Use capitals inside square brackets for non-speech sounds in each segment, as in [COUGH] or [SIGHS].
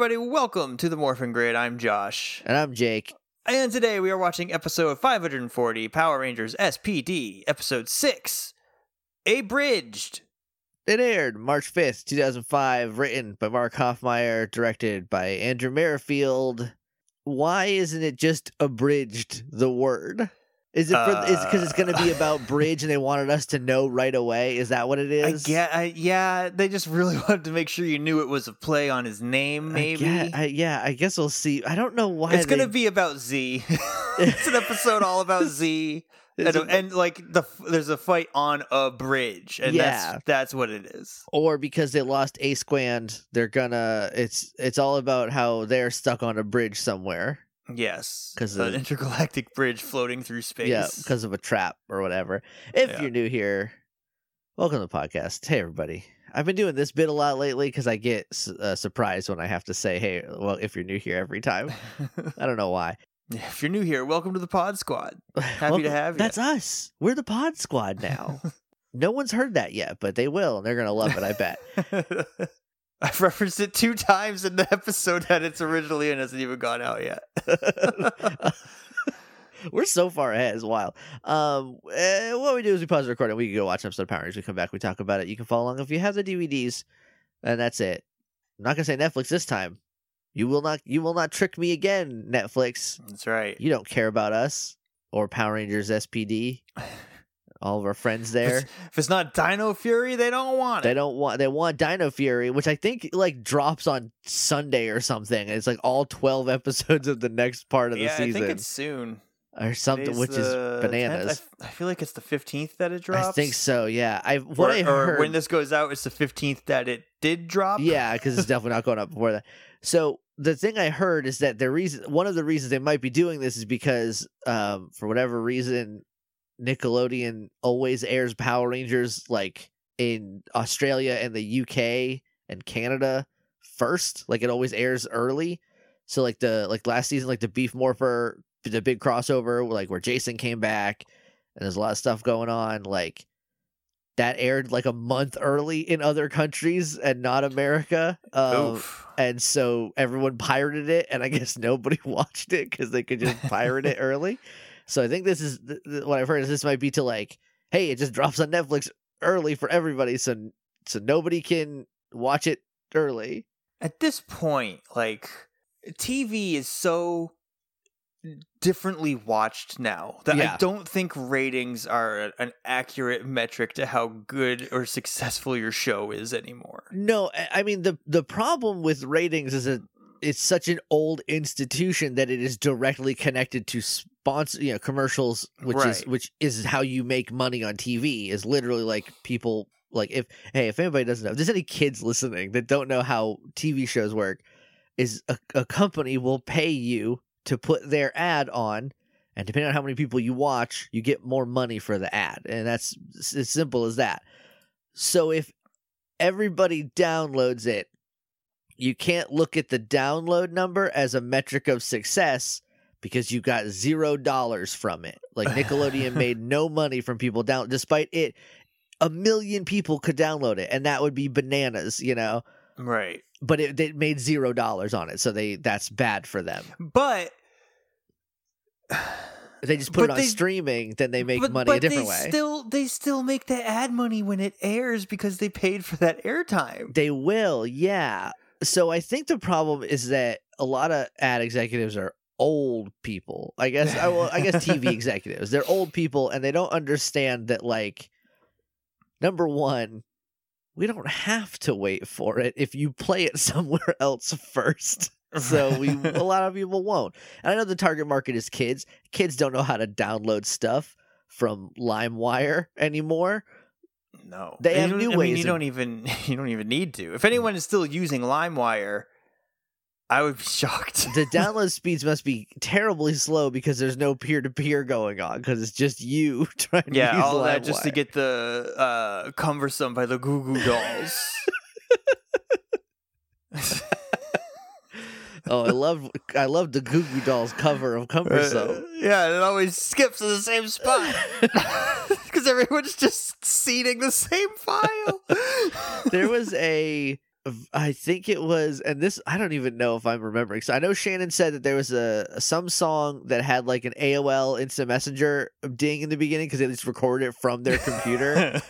everybody. Welcome to the Morphin Grid. I'm Josh. And I'm Jake. And today we are watching episode 540 Power Rangers SPD, episode 6 Abridged. It aired March 5th, 2005, written by Mark Hoffmeier, directed by Andrew Merrifield. Why isn't it just abridged the word? Is it for, is because it's going to be Uh. about bridge and they wanted us to know right away? Is that what it is? I get, I, yeah, they just really [LAUGHS] wanted to make sure you knew it was a play on his name, I maybe. get- I- yeah, I guess we'll see. I don't know why it's going to be about Z. [LAUGHS] it's an episode all about Z. [LAUGHS] And, and like the there's a fight on a bridge, and Yeah. that's that's what it is. or because they lost A Squad, they're gonna. It's it's all about how they're stuck on a bridge somewhere. Yes, 'Cause an intergalactic bridge floating through space. Yeah, because of a trap or whatever. If Yeah. you're new here, welcome to the podcast. Hey, everybody. I've been doing this bit a lot lately because I get uh, surprised when I have to say, "Hey, well, if you're new here every time." [LAUGHS] I don't know why. If you're new here, welcome to the Pod Squad. [LAUGHS] Happy to have you. That's us. We're the Pod Squad now. [LAUGHS] no one's heard that yet, but they will, and they're gonna love it. I bet. [LAUGHS] I've referenced it two times in the [LAUGHS] episode that it's originally in, hasn't even gone out yet. [LAUGHS] We're so far ahead. It's wild. Um, eh, what we do is we pause the recording. We can go watch an episode of Power Rangers. We come back. We talk about it. You can follow along if you have the DVDs, and that's it. I'm not gonna say Netflix this time. You will not. You will not trick me again, Netflix. That's right. You don't care about us or Power Rangers SPD. All of our friends there. If it's not Dino Fury, they don't want They don't want. They want Dino Fury, which I think like drops on Sunday or something. It's like all twelve [LAUGHS] episodes of the next part of the yeah, I season think it's soon. or something, Today's which is the 10th. bananas. I f- I, feel like it's the 15th that it drops. I think so. Yeah. I what Or, I or heard. when this goes out, it's the 15th that it did drop. yeah, because it's definitely not going up before that. So the thing I heard is that the reason, one of the reasons they might be doing this is because, um, for whatever reason, Nickelodeon always airs Power Rangers like in Australia and the UK and Canada first. Like it always airs early. So like the like last season, like the Beast Morpher, the big crossover, like where Jason came back, and there's a lot of stuff going on. Like that aired like a month early in other countries and not America. Um, and so everyone pirated it, and I guess [LAUGHS] nobody [LAUGHS] watched it because they could just pirate it early. So I think this is th- th- what I've heard is this might be to like, hey, it just drops on Netflix early for everybody, so so nobody can watch it early. At this point, like TV is so differently watched now that I don't think ratings are an accurate metric to how good or successful your show is anymore. No, I I mean the the problem with ratings is that it's such an old institution that it is directly connected to sponsor, you know, commercials, which is which is how you make money on TV. Is literally like people like if hey if anybody doesn't know, if there's any kids listening that don't know how TV shows work, is a, a company will pay you to put their ad on. And depending on how many people you watch, you get more money for the ad. And that's as simple as that. So if everybody downloads it, you can't look at the download number as a metric of success because you got zero dollars from it. Like Nickelodeon [LAUGHS] made no money from people down, despite it. A million people could download it, and that would be bananas, you know. Right. But it they made zero dollars on it, so they that's bad for them. But If they just put But it on they- streaming, then they make but, money but a different they way. Still, they still make the ad money when it airs because they paid for that airtime. They will, yeah. So I think the problem is that a lot of ad executives are old people. I guess I well, I guess TV [LAUGHS] executives. They're old people and they don't understand that like number 1, we don't have to wait for it if you play it [LAUGHS] somewhere else first. So we a lot of people won't. And I know the target market is kids. Kids don't know how to download stuff from LimeWire anymore. No, They You have new I mean, ways you of- don't even [LAUGHS] you don't even need to. If anyone is still using LimeWire, I would be [LAUGHS] shocked. the download speeds must be terribly slow because there's no peer to peer going on because it's just you [LAUGHS] trying to yeah, all that just to get the uh, cumbersome by the Goo Goo Dolls. [LAUGHS] Oh, I love I love the Goo Goo Dolls cover of Uh, Cumbersome. yeah, it always skips to the same spot because everyone's just seeding the same file. there was a I think it was, and this I don't even know if I'm remembering. So I know Shannon said that there was a some song that had like an AOL Instant Messenger ding in the beginning because they just recorded it from their computer.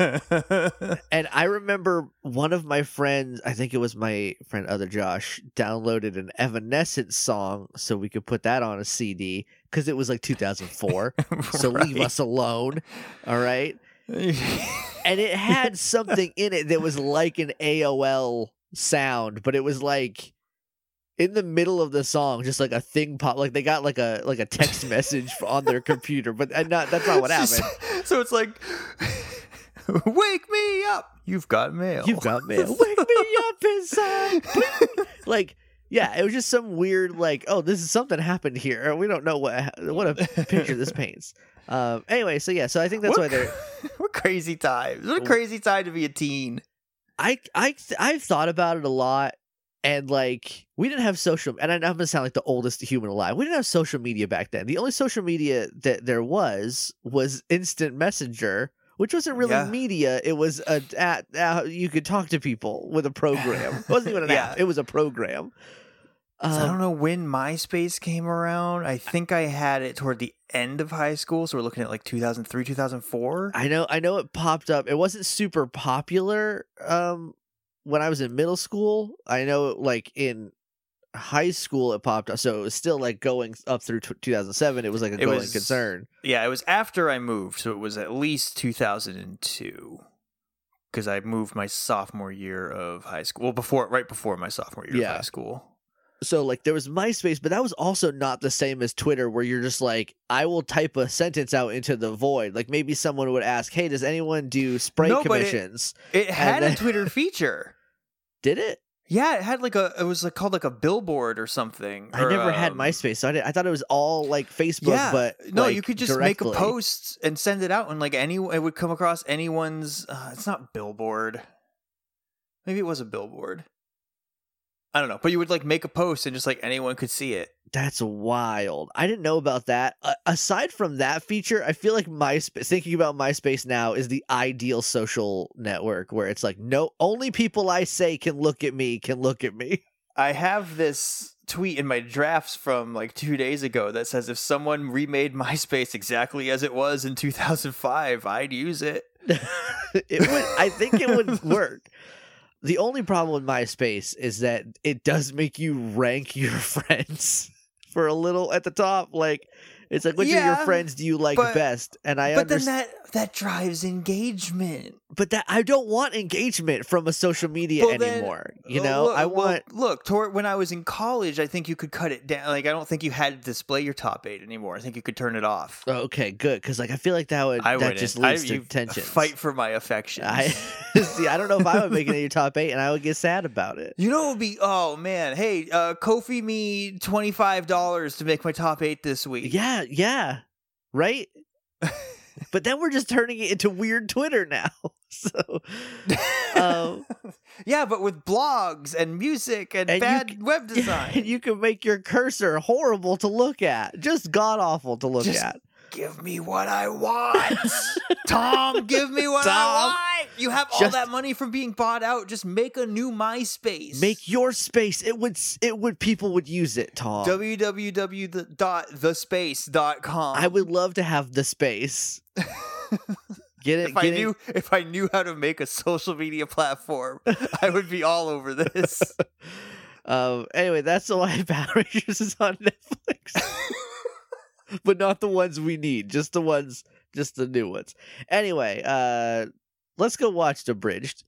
[LAUGHS] and I remember one of my friends, I think it was my friend other Josh, downloaded an Evanescence song so we could put that on a CD because it was like 2004. [LAUGHS] so leave us alone. All right. [LAUGHS] And it had something in it that was like an AOL sound, but it was like in the middle of the song, just like a thing pop, like they got like a like a text [LAUGHS] message on their computer, but and not that's not what [LAUGHS] happened. so it's like, [LAUGHS] wake me up. You've got mail. You've got mail. Wake me up inside. Like, yeah, it was just some weird, like, oh, this is something happened here. We don't know what what a picture this paints. Um. Anyway, so yeah, so I think that's what, why they're. what crazy times. What a crazy time to be a teen. I I I've thought about it a lot, and like we didn't have social. And I'm gonna sound like the oldest human alive. We didn't have social media back then. The only social media that there was was instant messenger. Which wasn't really Yeah. media. It was a at uh, you could talk to people with a program. It wasn't even an [LAUGHS] Yeah. app. It was a program. So I Um, don't know when MySpace came around. I think I had it toward the end of high school. So we're looking at like 2003, 2004. I know I know it popped up. It wasn't super popular um when I was in middle school. I know like in high school it popped up. So it was still like going up through t- 2007. It was like a It going was- concern. Yeah, it was after I moved. So it was at least 2002. Because I moved my sophomore year of high school. Well, before, right before my sophomore year Yeah. of high school. So like there was MySpace, but that was also not the same as Twitter where you're just like I will type a sentence out into the void. Like maybe someone would ask, "Hey, does anyone do spray No, but it- commissions?" It had then- a Twitter feature. [LAUGHS] Did it? Yeah, it had like a. It was like called like a billboard or something. I or, never had um, MySpace, so I, did, I thought it was all like Facebook, Yeah, but no, like, you could just directly. make a post and send it out, and like any, it would come across anyone's. Uh, it's not billboard. Maybe it was a billboard. I don't know, but you would like make a post and just like anyone could see it. That's wild. I didn't know about that. Uh, aside from that feature, I feel like MySpace. Thinking about MySpace now is the ideal social network where it's like no, only people I say can look at me can look at me. [LAUGHS] I have this tweet in my drafts from like two days ago that says if someone remade MySpace exactly as it was in 2005, I'd use it. [LAUGHS] it would. I think it would [LAUGHS] work. The only problem with MySpace is that it does make you rank your [LAUGHS] friends for a little at the top. Like it's like which of your friends do you like but- best? And I but then understand, that that drives engagement. but that I don't want engagement from a social media Well, then- anymore. you Oh, know, look- I well, want. look toward when I was in college. I think you could cut it down. Like I don't think you had to display your top eight anymore. I think you could turn it off. Oh, Okay, good. Because like I feel like that would I that just I, leads to tension. Fight for my affection. I [LAUGHS] see. I don't know if I would make it in your top eight, and I would get sad about it. You know, it would be oh man, hey, uh, Kofi me twenty five dollars to make my top eight this week. Yeah, yeah, right. [LAUGHS] but then we're just turning it into weird Twitter now. [LAUGHS] So, um, [LAUGHS] yeah, but with blogs and music and, And bad c- web [LAUGHS] yeah, design. and you can make your cursor horrible to look at, just god awful to look Just at. Give me what I want, [LAUGHS] Tom. Give me what Tom, I want. You have all just- that money from being bought out. Just make a new MySpace. Make your space. It would. It would. People would use it. Tom. www.thespace.com. I would love to have the space. [LAUGHS] Get it. if I get it- knew if I knew how to make a social media platform, I would be all over this. [LAUGHS] Um. Anyway, that's why Power Rangers is on Netflix, [LAUGHS] but not the ones we need. Just the ones. Just the new ones. Anyway, uh, let's go watch the Abridged.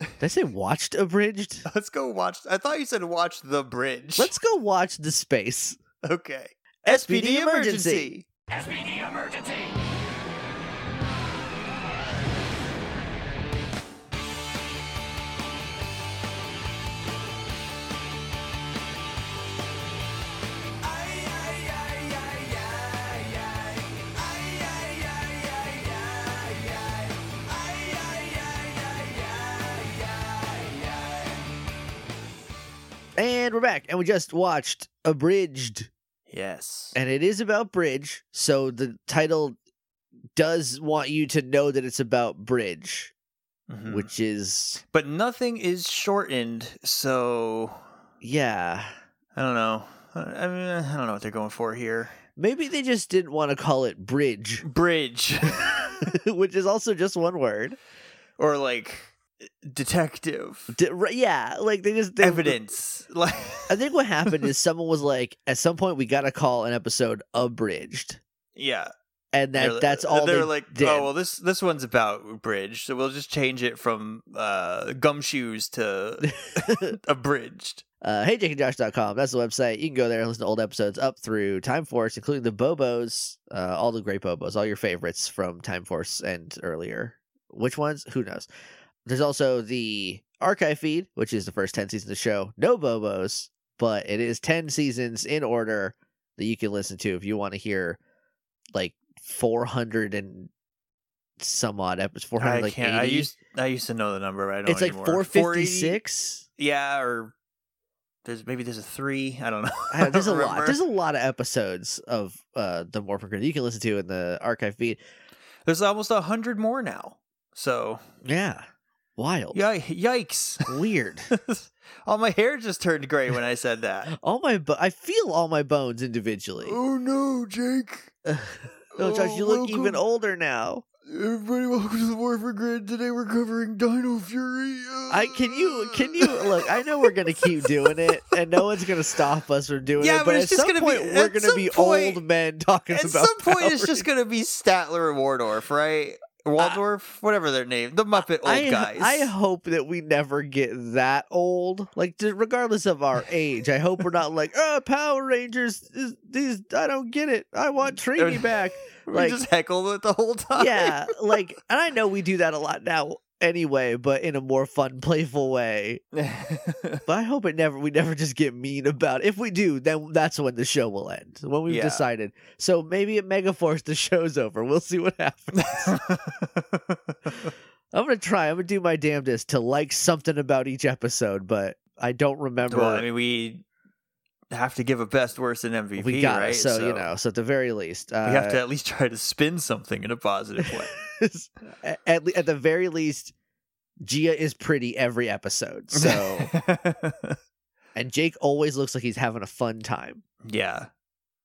Did I say watched Abridged? [LAUGHS] Let's go watch. I thought you said watch the bridge. Let's go watch the space. Okay. SPD emergency. SPD emergency. And we're back, and we just watched Abridged, Yes. and it is about bridge. So the title does want you to know that it's about bridge. Mhm. which is but nothing is shortened, so yeah. I don't know. I mean, I don't know what they're going for here. Maybe they just didn't want to call it bridge, Bridge [LAUGHS] which is also just one word. or like detective D- right, yeah, like they just they, evidence. Like [LAUGHS] I [LAUGHS] think what happened is someone was like, at some point we got to call an episode abridged, yeah, and that They're- that's all they're they like. did. Oh well, this this one's about bridge, so we'll just change it from uh, gumshoes to [LAUGHS] abridged. uh, heyjakeandjosh.com. That's the website. You can go there and listen to old episodes up through Time Force, including the Bobos, uh, all the great Bobos, all your favorites from Time Force and earlier. Which ones? Who knows? There's also the archive feed, which is the first 10 seasons of the show. No Bobos, but it is 10 seasons in order that you can listen to if you want to hear like 400 and some odd episodes. 400 I like can't. I used I used to know the number, I don't. it's like anymore. 456. Yeah, or there's maybe there's a three. I don't know. [LAUGHS] I- there's a don't lot. remember. There's a lot of episodes of uh the Morphin Grid you can listen to in the archive feed. There's almost a hundred more now. So Yeah, wild, Yi- yikes! weird. [LAUGHS] all my hair just turned gray when I said that. [LAUGHS] all my, bo- I feel all my bones individually. oh no, Jake! [LAUGHS] oh, Josh, you look welcome. even older now. Everybody, welcome to the War for Grid. Today we're covering Dino Fury. I can you can you look? I know we're gonna keep doing it, and no one's gonna stop us from doing Yeah, it. but But, it's at just some gonna be- point, we're gonna be point- old men talking about it. At some point, Power it's just gonna be Statler and Wardorf, right? Uh, Waldorf, whatever their name, the Muppet old I, guys. I hope that we never get that old. Like, regardless of our age, I hope we're not like, [LAUGHS] oh, Power Rangers. Is, these I don't get it. I want [LAUGHS] Trini back. [LAUGHS] we like- just heckle it the whole time. yeah, like, and I know we do that a lot now anyway, but in a more fun, [LAUGHS] playful way. [LAUGHS] But I hope it never we never just get mean about it. If we do, then that's when the show will end. When we've Yeah. decided. So maybe at Megaforce the show's over. We'll see what happens. [LAUGHS] I'm gonna try. I'm gonna do my damnedest to like something about each episode, but I don't remember. well, I mean, we have to give a best, worst, and MVP, we got it. right? So, you know. So at the very least, uh, we have to at least try to spin something in a positive way. [LAUGHS] at at, le- at the very least, Gia is pretty every episode. So [LAUGHS] and Jake always looks like he's having a fun time. yeah,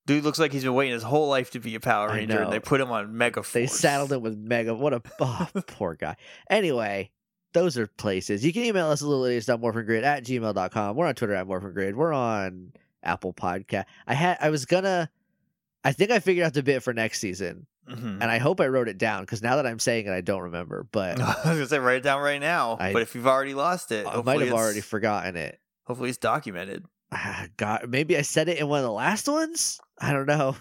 dude looks like he's been waiting his whole life to be a Power Ranger, and they put him on Mega Force. They saddled him with Mega. What a [LAUGHS] oh, poor guy. Anyway, those are places. You can email us at littleidiots.morphingrid at gmail.com. We're on Twitter at morphingrid. We're on Apple Podcast. I had I was gonna I think I figured out the bit for next season. Mhm. And I hope I wrote it down because now that I'm saying it, I don't remember. But [LAUGHS] I was gonna say write it down right now. I- but if you've already lost it, I might have already forgotten it. Hopefully, it's documented. Ah, God, maybe I said it in one of the last ones. I don't know.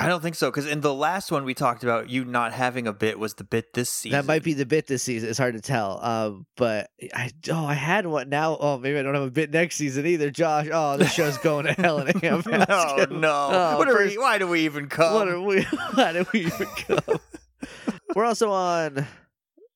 I don't think so because in the last one we talked about you not having a bit was the bit this season. That might be the bit this season. It's hard to tell. Um, but I oh I had one now. Oh maybe I don't have a bit next season either. Josh. Oh this show's going to hell in a [LAUGHS] no, handbasket. [LAUGHS] no. Oh, what first- we, why do we even come? What are we? [LAUGHS] Why do we even come? We're also on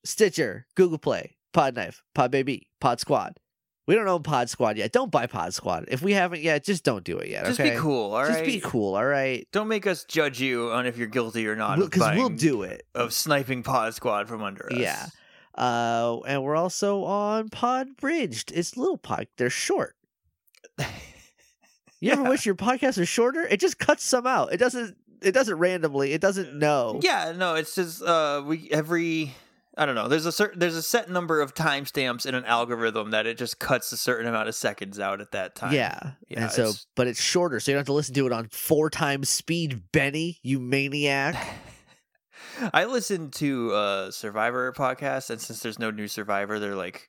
Stitcher, Google Play, Podknife, Pod Baby, Pod Squad. We don't own Pod Squad yet. Don't buy Pod Squad. If we haven't yet, just don't do it yet. Just okay? be cool, all right. Just be cool, all right? Don't make us judge you on if you're guilty or not. Because we'll buying- do it. of sniping Pod Squad from under us. Yeah. Uh, and we're also on Pod Bridged. It's little pod. They're short. You ever [LAUGHS] wish your podcasts were shorter? It just cuts some out. It doesn't. It doesn't randomly. It doesn't know. Yeah, no, it's just uh we every I don't know. There's a certain there's a set number of timestamps in an algorithm that it just cuts a certain amount of seconds out at that time. Yeah. Yeah, and so, it's- but it's shorter, so you don't have to listen to it on four times speed, Benny, you maniac. [LAUGHS] I listened to uh Survivor podcast and since there's no new Survivor, they're like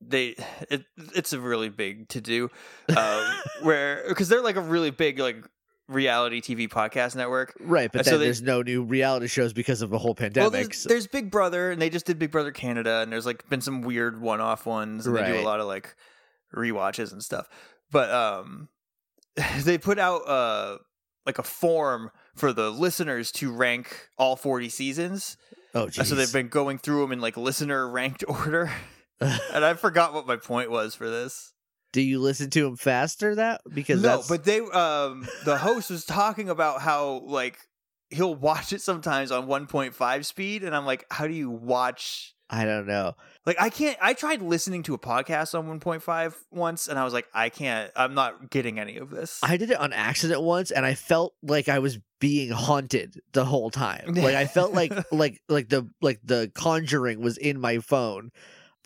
they it, it's a really big to do um [LAUGHS] where because they're like a really big like reality TV podcast network. right, but Uh, so then they- there's no new reality shows because of the whole Well, pandemic. there's, so- there's Big Brother, and they just did Big Brother Canada, and there's like been some weird one-off ones, and they do a lot of like rewatches and stuff. But um, [LAUGHS] they put out uh like a form for the listeners to rank all 40 seasons. oh, Uh, So they've been going through them in like listener ranked [LAUGHS] order, [LAUGHS] and I forgot what my point was for this. Do you listen to them faster? That because no, that's but they um the host was talking about how like he'll watch it sometimes on 1.5 speed, and I'm like, how do you watch I don't know. Like I can't. I tried listening to a podcast on 1.5 once, and I was like, I can't. I'm not getting any of this. I did it on accident once, and I felt like I was being haunted the whole time. Like I felt like [LAUGHS] like like the like the Conjuring was in my phone.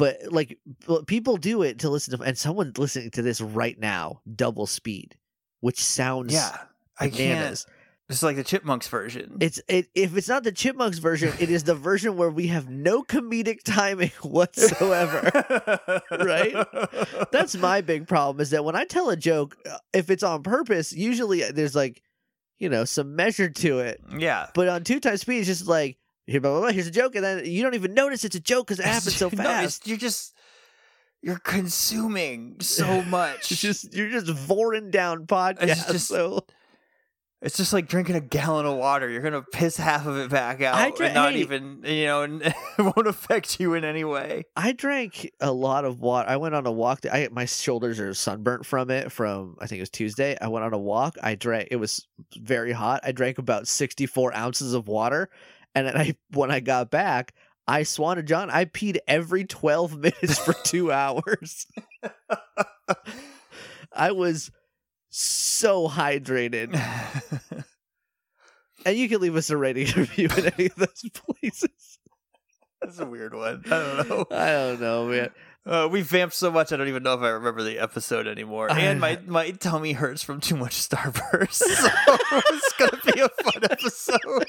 But like people do it to listen to, and someone listening to this right now, double speed, which sounds yeah, I can't. bananas. It's like the Chipmunks version. It's it if it's not the Chipmunks version, it is the version where we have no comedic [LAUGHS] timing whatsoever. [LAUGHS] right? That's my big problem is that when I tell a joke, uh, if it's on purpose, usually uh, there's like, you know, some measure to it. yeah. But on two times speed, it's just like blah, blah, blah, here's a joke, and then you don't even notice it's a joke because it happens so No, fast. you're just you're consuming so [LAUGHS] much. It's just you're just voring down podcasts. just- so It's just like drinking a gallon of water. You're gonna piss half of it back out, I dra- and not hey. even you know, and [LAUGHS] it won't affect you in any way. I drank a lot of water. I went on a walk. I my shoulders are sunburnt from it. From I think it was Tuesday. I went on a walk. I drank. It was very hot. I drank about sixty four ounces of water, and then I [LAUGHS] when I got back, I swanted John. I peed every twelve [LAUGHS] minutes for two hours. I was so hydrated, [LAUGHS] and you can leave us a rating review in any of those places. That's a weird one. I don't know. I don't know, man. Uh, we vamped so much, I don't even know if I remember the episode anymore. And my, my tummy hurts from too much Starburst. So it's gonna be a fun episode.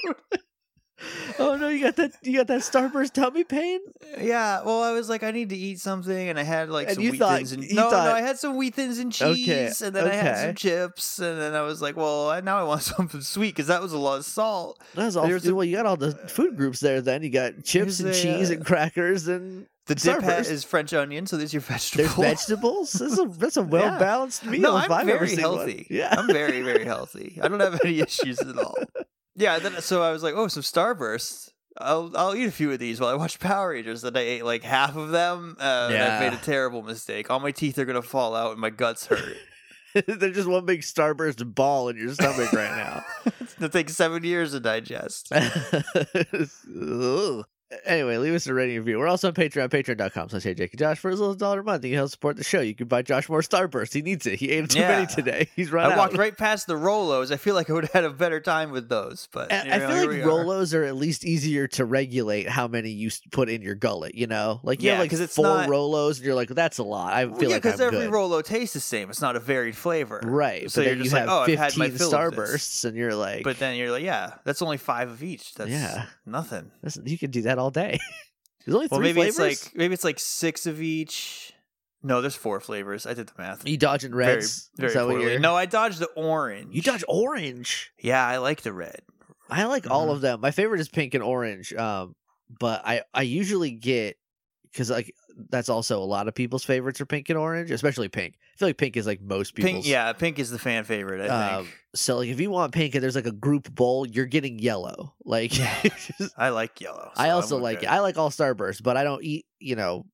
Oh no, you got that you got that Starburst tummy pain? Yeah, well, I was like, I need to eat something, and I had like And some you wheat thought- thins and you no, thought- no, I had some wheat thins and Okay, cheese, and then I had some chips, and then I was like, well, I- now I want [LAUGHS] something sweet because that was a lot of salt. That was all There's a- well, you got all the food groups there then. You got chips There's and a, cheese uh, and crackers and The dip hat Starburst. is French onion, so there's your there's vegetables. That's a that's a [LAUGHS] well balanced meal. no, if I'm I've ever very seen one. healthy. Yeah. I'm very, very healthy. I don't have any [LAUGHS] issues at all. Yeah, then so I was like, oh, some Starbursts. I'll I'll eat a few of these while I watch [LAUGHS] Power Rangers. Then I ate like half of them. Uh, and I made a terrible mistake. All my teeth are gonna fall out and my guts hurt. [LAUGHS] There's just one big Starburst ball in your stomach right now. [LAUGHS] it's gonna take seven years to digest. Anyway, leave us a rating review. We're also on Patreon, patreon.com slash Jake and Josh for as little as a dollar a month. You can help support the show. You can buy Josh more Starburst. He needs it. He ate too many today. [LAUGHS] He's run I out. walked right past the Rolos. I feel like I would have had a better time with those, but I, I know, feel like. Rolos are at least easier to regulate how many you put in your gullet. You know, like you Yeah, have like four not- Rolos, and you're like, that's a lot. I Well, feel yeah, like I'm every good. Rolo tastes the same. It's not a varied flavor, right? So you're then you just like, have oh, I've had my 15 fill of this. Starbursts, and you're like, But then you're like, yeah, that's only five of each. That's Yeah. nothing. Listen, you can do that all day. [LAUGHS] There's only Well, three maybe flavors. it's like maybe it's like six of each. No, there's four flavors. I did the math. you dodging Very, reds. very what poorly. No, I dodged the orange. you dodge orange. Yeah, I like the red. I like all Mhm. of them. My favorite is pink and orange. Um, but I I usually get because like that's also a lot of people's favorites are pink and orange, especially pink. I feel like pink is like most people's. Pink, yeah, pink is the fan favorite. I Um, think. so like if you want pink and there's like a group bowl, you're getting yellow. [LAUGHS] Like [LAUGHS] just- I like yellow. I so also I'm like it. I like all starbursts, but I don't eat you know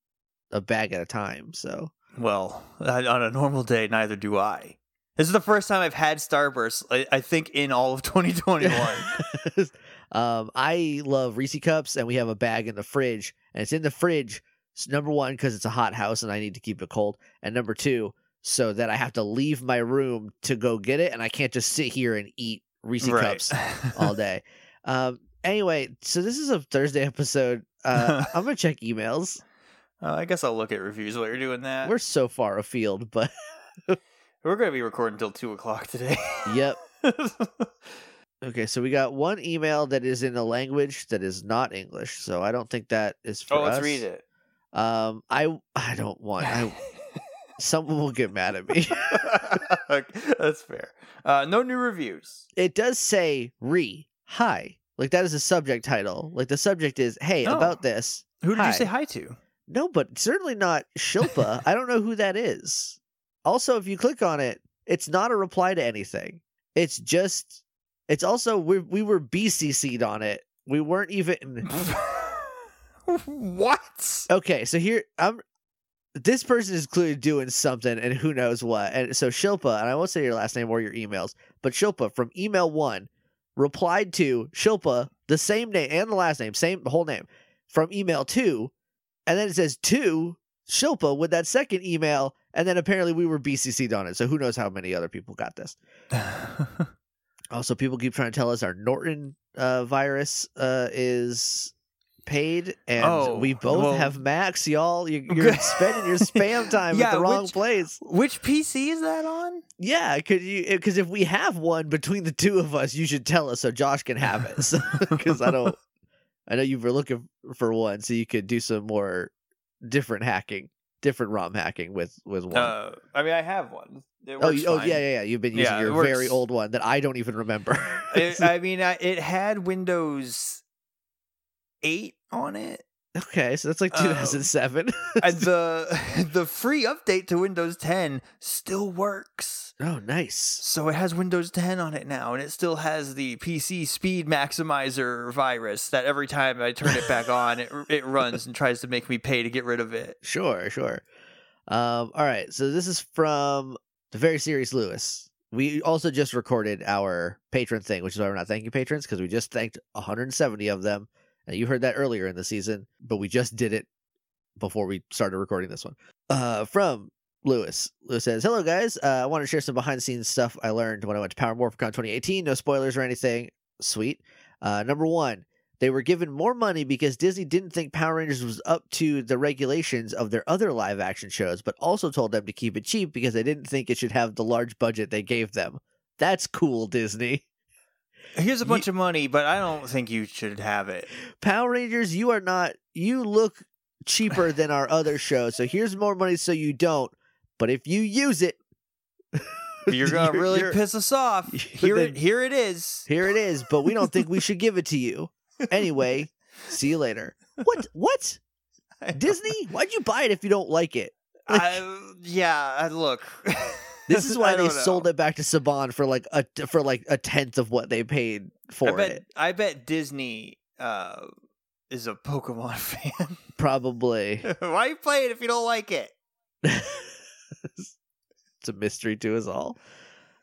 a bag at a time. So Well, I- on a normal day, neither do I. This is the first time I've had Starburst. I, I think in all of [LAUGHS] 2021. um, I love Reese cups, and we have a bag in the fridge, and it's in the fridge. s- Number one, because it's a hot house and I need to keep it cold, and number two, so that I have to leave my room to go get it, and I can't just sit here and eat Reese cups all [LAUGHS] day. Um, anyway, so this is a Thursday episode. Uh, [LAUGHS] I'm gonna check emails. Uh, I guess I'll look at reviews while you're doing that. We're so far afield, but [LAUGHS] We're going to be recording until 2 o'clock today. yep. Okay, so we got one email that is in a language that is not English, so I don't think that is for oh, let's us. read it. Um, I I don't want. I someone will get mad at me. Okay, [LAUGHS] That's fair. Uh, no new reviews. it does say re hi, like that is a subject title. Like the subject is hey Oh. about this. Who did Hi. you say hi to? No, but certainly not Shilpa. [LAUGHS] I don't know who that is. Also, if you click on it, it's not a reply to anything. It's just. It's also we we were BCC'd on it. We weren't even. [LAUGHS] what? Okay, so here I'm. This person is clearly doing something, and who knows what. And so Shilpa, and I won't say your last name or your emails, but Shilpa from email one replied to Shilpa the same name and the last name, same whole name from email two, and then it says to Shilpa with that second email, and then apparently we were BCC'd on it. So who knows how many other people got this? [LAUGHS] Also, people keep trying to tell us our Norton uh, virus uh, is paid, and Oh, we both well- have Macs. Y'all, you, [LAUGHS] you're spending your spam time Yeah, at the wrong which- place. Which PC is that on? Yeah, could you? Because if we have one between the two of us, you should tell us so Josh can have it. Because [LAUGHS] I don't, I know you were looking for one, so you could do some more different hacking, different ROM hacking with with one. Uh, I mean, I have one. It oh, works you- oh fine. yeah, yeah, yeah. You've been using Yeah, it your very old one that I don't even remember. It, [LAUGHS] I mean, I, it had Windows 8 on it. okay, so that's like Uh, 2007. [LAUGHS] and the [LAUGHS] the free update to Windows 10 still works. oh, nice. So it has Windows 10 on it now, and it still has the PC speed maximizer virus that every time I turn it back on, it it runs and tries to make me pay to get rid of it. Sure, sure. Um, all right, so this is from the very serious Lewis. We also just recorded our patron thing, which is why we're not thanking patrons because we just thanked 170 of them. And you heard that earlier in the season, but we just did it before we started recording this one. Uh, from Lewis. Lewis says, Hello, guys. Uh, I want to share some behind the scenes stuff I learned when I went to Power Morphicon 2018. No spoilers or anything. Sweet. Uh, number one, they were given more money because Disney didn't think Power Rangers was up to the regulations of their other live action shows, but also told them to keep it cheap because they didn't think it should have the large budget they gave them. That's cool, Disney. Here's a bunch of money, but I don't think you should have it. Power Rangers, you are not, you look cheaper [LAUGHS] than our other shows, so here's more money so you don't. But if you use it, [LAUGHS] You're gonna really you're- piss us off. [LAUGHS] Here, then- it, here it is. Here it is, but we don't think we should give it to you. Anyway, see you later. What? What? Disney? Why'd you buy it if you don't like it? I, yeah, look. This is [LAUGHS] why they know. sold it back to Saban for like a for like a tenth of what they paid for I bet. it. I bet Disney uh, is a Pokemon [LAUGHS] fan. Probably. [LAUGHS] why you play it if you don't like it? it's a mystery to us all.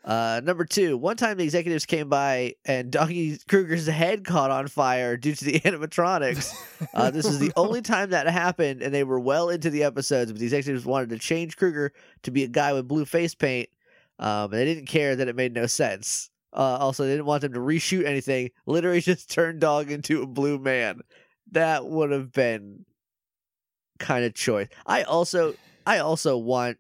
Uh, number two, one time the executives came by and Doggy Kruger's head caught on fire due to the [LAUGHS] animatronics. Uh, this is the only [LAUGHS] time that happened, and they were well into the episodes, but the executives wanted to change Kruger to be a guy with blue face paint, um, and they didn't care that it made no sense. Uh, also, they didn't want them to reshoot anything. Literally, [LAUGHS] just turn Dog into a blue man. That would have been kind of choice. I also, I also want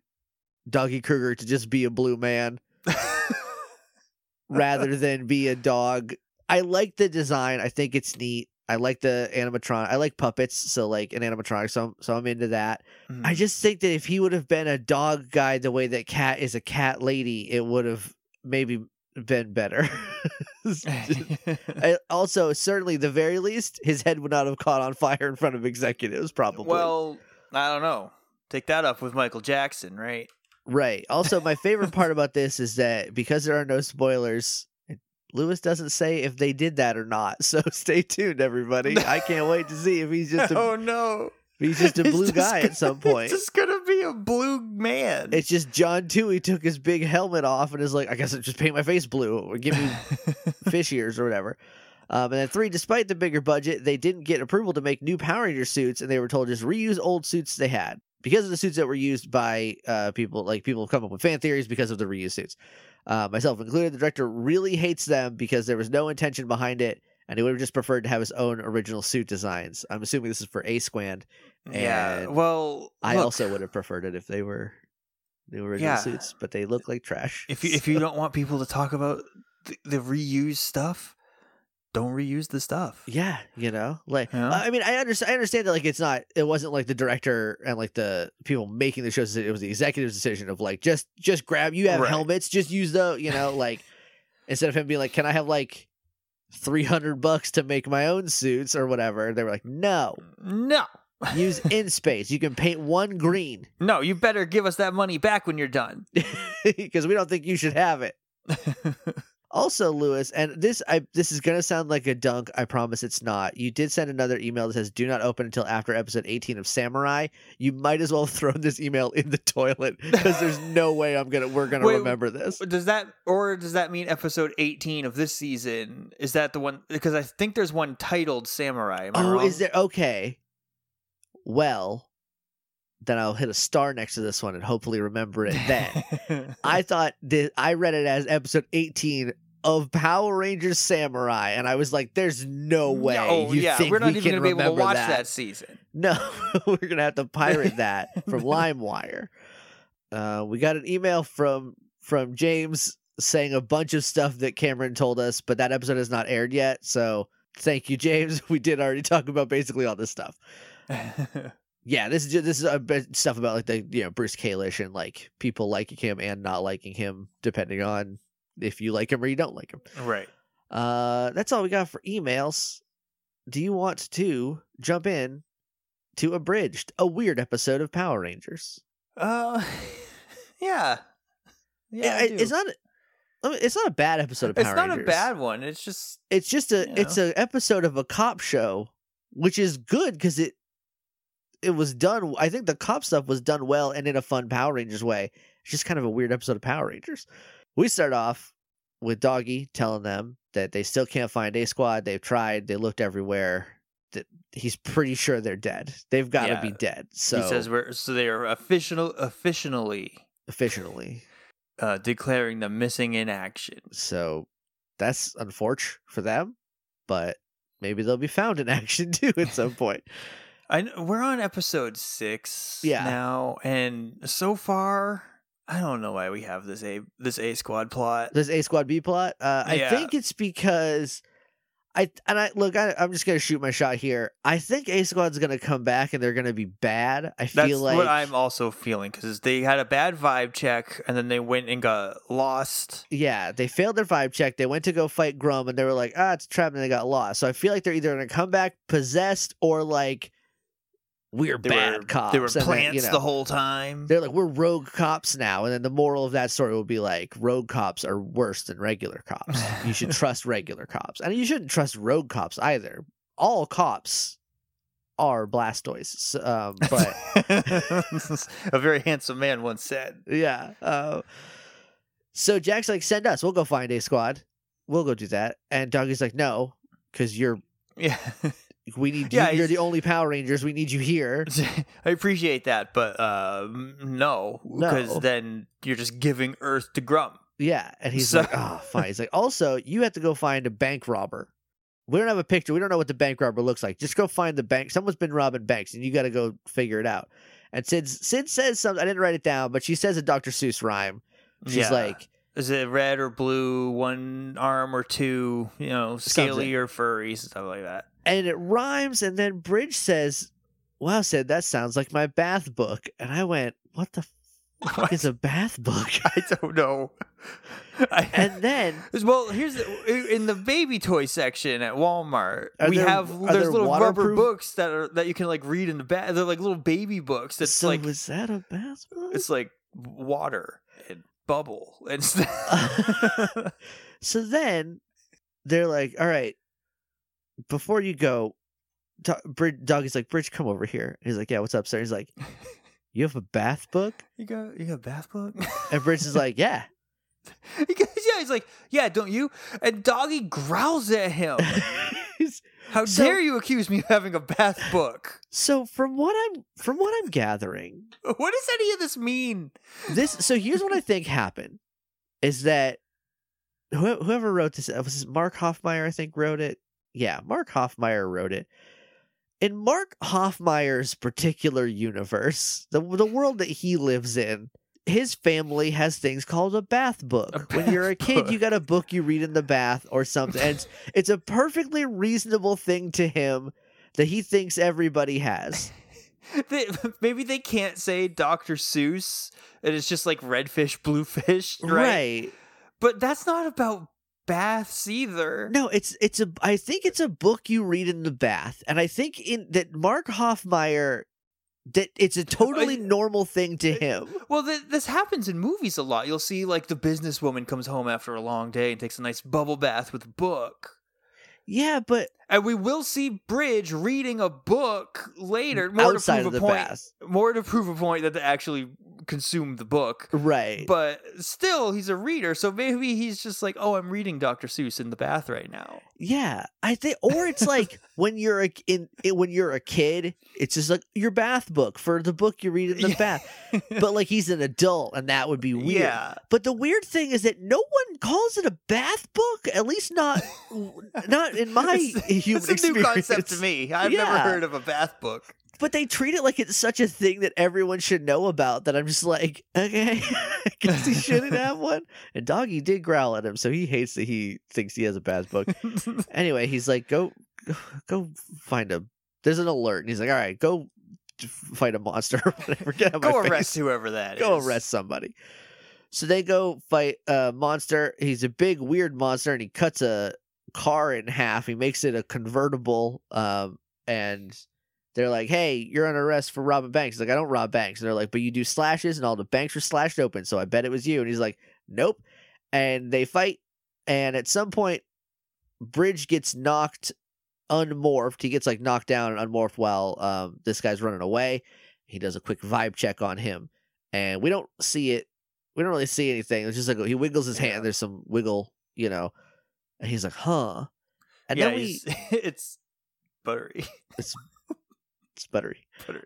Doggy Kruger to just be a blue man [LAUGHS] rather than be a dog. I like the design. I think it's neat. I like the animatronic. I like puppets, so like an animatronic. So, I'm, so I'm into that. Mm. I just think that if he would have been a dog guy the way that Cat is a cat lady, it would have maybe been better. [LAUGHS] [LAUGHS] I, also, certainly, the very least, his head would not have caught on fire in front of executives. Probably. well, I don't know. Take that up with Michael Jackson, right? Right. Also, my favorite part about this is that because there are no spoilers, Lewis doesn't say if they did that or not. [LAUGHS] So stay tuned, everybody. [LAUGHS] I can't wait to see if he's just a, oh no, he's just a blue just guy gonna- at some [LAUGHS] point. It's just gonna be a blue man. It's just John Tui took his big helmet off and is like, I guess I'll just paint my face blue or give me fish ears or whatever. Um, and then three, despite the bigger budget, they didn't get approval to make new Power Ranger suits, and they were told just reuse old suits they had because of the suits that were used by uh, people. Like people have come up with fan theories because of the reused suits, uh, myself included. The director really hates them because there was no intention behind it, and he would have just preferred to have his own original suit designs. I'm assuming this is for A Squad. yeah. and Well, I look, also would have preferred it if they were the original Yeah. suits, but they look like trash. If you if you don't want people to talk about the, the reused stuff, don't reuse the stuff. Yeah, you know, like Yeah. I mean, I understand. I understand that like it's not. It wasn't like the director and like the people making the shows. It was the executive's decision of like just just grab. You have Right. helmets, just use the. You know, like [LAUGHS] instead of him being like, "Can I have like three hundred bucks to make my own suits or whatever?" They were like, "No, No. use [LAUGHS] in space. You can paint one green No, you better give us that money back when you're done. [LAUGHS] because we don't think you should have it." Also, Lewis, and this I this is gonna sound like a dunk. I promise it's not. You did send another email that says "Do not open until after episode 18 of Samurai." You might as well [LAUGHS] have thrown this email in the toilet because there's no [LAUGHS] way I'm gonna we're gonna Wait, remember this. Does that or does that mean episode 18 of this season? Is that the one because I think there's one titled Samurai. Oh, wrong? is there okay? well, then I'll hit a star next to this one and hopefully remember it then. [LAUGHS] I thought that I read it as episode 18 of Power Rangers Samurai, and I was like, "There's no way Oh you yeah, think we're not we even can gonna be able to remember watch that. that, season. No, [LAUGHS] we're gonna have to pirate [LAUGHS] that from LimeWire. Uh, we got an email from from James saying a bunch of stuff that Cameron told us, but that episode has not aired yet. So thank you, James. We did already talk about basically all this stuff. Yeah, this is just, this is a bit stuff about like the you know Bruce Kalish and like people liking him and not liking him depending on if you like him or you don't like him. right. Uh, that's all we got for emails. Do you want to jump in to abridged, a weird episode of Power Rangers? Uh, [LAUGHS] yeah. Yeah, it- it's not. I mean, it's not a bad episode of Power Rangers. It's not Rangers. a bad one. It's just It's just a. It's an episode of a cop show, which is good because it. It was done. I think the cop stuff was done well and in a fun Power Rangers way. It's just kind of a weird episode of Power Rangers. We start off with Doggy telling them that they still can't find A Squad. They've tried. They looked everywhere. That he's pretty sure they're dead. They've got to Yeah. be dead. So he says we're so they are official officially officially. uh, declaring them missing in action. So that's unfortunate for them, but maybe they'll be found in [LAUGHS] action too at some [LAUGHS] point. I we're on episode six Yeah. now, and so far I don't know why we have this a this A squad plot. This A Squad B plot. Uh, I Yeah. think it's because I and I look. I, I'm just gonna shoot my shot here. I think A Squad's gonna come back and they're gonna be bad. I That's feel like what I'm also feeling because they had a bad vibe check, and then they went and got lost. yeah, they failed their vibe check. They went to go fight Gruumm and they were like, ah, it's a trap, and they got lost. So I feel like they're either gonna come back possessed or like we're They bad were cops. they were and then, plants you know, the whole time. They're like, we're rogue cops now. And then the moral of that story will be like, rogue cops are worse than regular cops. You should [LAUGHS] trust regular cops. And you shouldn't trust rogue cops either. All cops are Blastoids. So, Um, but [LAUGHS] a very handsome man once said. yeah. Uh, so Jack's like, send us. We'll go find a squad. We'll go do that. And Doggy's like, no, because you're, Yeah, [LAUGHS] we need Yeah, you. You're the only Power Rangers. We need you here. [LAUGHS] I appreciate that, but uh, no, because No. then you're just giving Earth to Gruumm. Yeah, and he's So- like, "Oh, fine." He's like, "Also, you have to go find a bank robber. We don't have a picture. We don't know what the bank robber looks like. Just go find the bank. Someone's been robbing banks, and you got to go figure it out." And Syd Syd says something. I didn't write it down, but she says a Dr. Seuss rhyme. She's Yeah. like, Is it red or blue, one arm or two, you know, scaly Something. or furry, stuff like that. and it rhymes, and then Bridge says, "Wow, Syd that sounds like my bath book." And I went, "What the fuck [LAUGHS] What? is a bath book?" [LAUGHS] I don't know. [LAUGHS] I, and then well, here's the, in the baby toy section at Walmart. We there- have there's there little rubber books that are that you can like read in the bath. They're like little baby books. That's so like was that a bath book? it's like water bubble [LAUGHS] stuff. [LAUGHS] so then they're like, "All right, before you go, Brid- Doggy's like, Bridge, come over here." He's like, "Yeah, what's up, sir?" He's like, "You have a bath book?" [LAUGHS] you got you got a bath book? And Bridge is like, "Yeah." He goes, yeah, he's like, yeah, don't you? And Doggy growls at him. How So- dare you accuse me of having a bath book? so from what I'm from what I'm gathering, [LAUGHS] What does any of this mean? this so here's what I [LAUGHS] think happened is that who- whoever wrote this uh, was this Mark Hoffmeier I think wrote it. Yeah, Mark Hoffmeier wrote it. In Mark Hoffmeier's particular universe, the the world that he lives in, his family has things called a bath book. A when you're a bath kid, you got a book you read in the bath or something. And it's, it's a perfectly reasonable thing to him that he thinks everybody has. [LAUGHS] They, maybe they can't say Dr. Seuss and it's just like red fish, blue fish, [LAUGHS] right? right. But that's not about baths either. No, it's it's a I think it's a book you read in the bath. And I think in that Mark Hoffmeier that it's a totally I- normal thing to him. Well, th- this happens in movies a lot. You'll see like the businesswoman comes home after a long day and takes a nice bubble bath with a book. Yeah, but And we will see Bridge reading a book later, more outside to prove a point. More to prove a point that they actually consumed the book. Right. But still, he's a reader, so maybe he's just like, "Oh, I'm reading Dr. Seuss in the bath right now." Yeah, I think, or it's [LAUGHS] like when you're a in it, when you're a kid, it's just like your bath book for the book you read in the Yeah. bath. But like he's an adult, and that would be [LAUGHS] weird. Yeah, But the weird thing is that no one calls it a bath book. At least not [LAUGHS] not in my human it's a new concept to me. I've Yeah. never heard of a bath book. But they treat it like it's such a thing that everyone should know about. That I'm just like, [LAUGHS] okay, I guess he shouldn't [LAUGHS] have one. And Doggy did growl at him, so he hates that he thinks he has a bath book. [LAUGHS] anyway, he's like, go, go, find a. There's an alert, and he's like, all right, go fight a monster or whatever. Get out of Go arrest face. whoever that is. Go arrest somebody. So they go fight a monster. He's a big, weird monster, and he cuts a car in half. He makes it a convertible, um, and they're like, "Hey, you're under arrest for robbing banks." He's like, "I don't rob banks." And they're like, "But you do slashes, and all the banks were slashed open, so I bet it was you." And he's like, "Nope." And they fight, and at some point, Bridge gets knocked unmorphed. He gets like knocked down and unmorphed while um, this guy's running away. He does a quick vibe check on him, and we don't see it. We don't really see anything. It's just like he wiggles his hand. There's some wiggle, you know, and he's like, "Huh." And yeah, then we, [LAUGHS] it's buttery, it's buttery. [LAUGHS] buttery.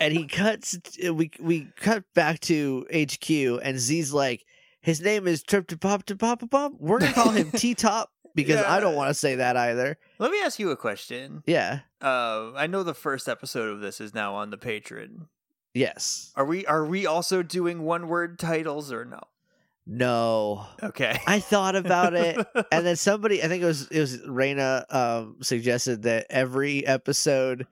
and he cuts we we cut back to HQ and Z's like his name is Trip to Pop to Pop Pop. We're gonna call him [LAUGHS] T Top because I don't want to say that either. Let me ask you a question. Yeah. Uh, I know the first episode of this is now on the Patreon. Yes. Are we are we also doing one word titles or no? No. Okay. I thought about it, [LAUGHS] and then somebody I think it was it was Raina um suggested that every episode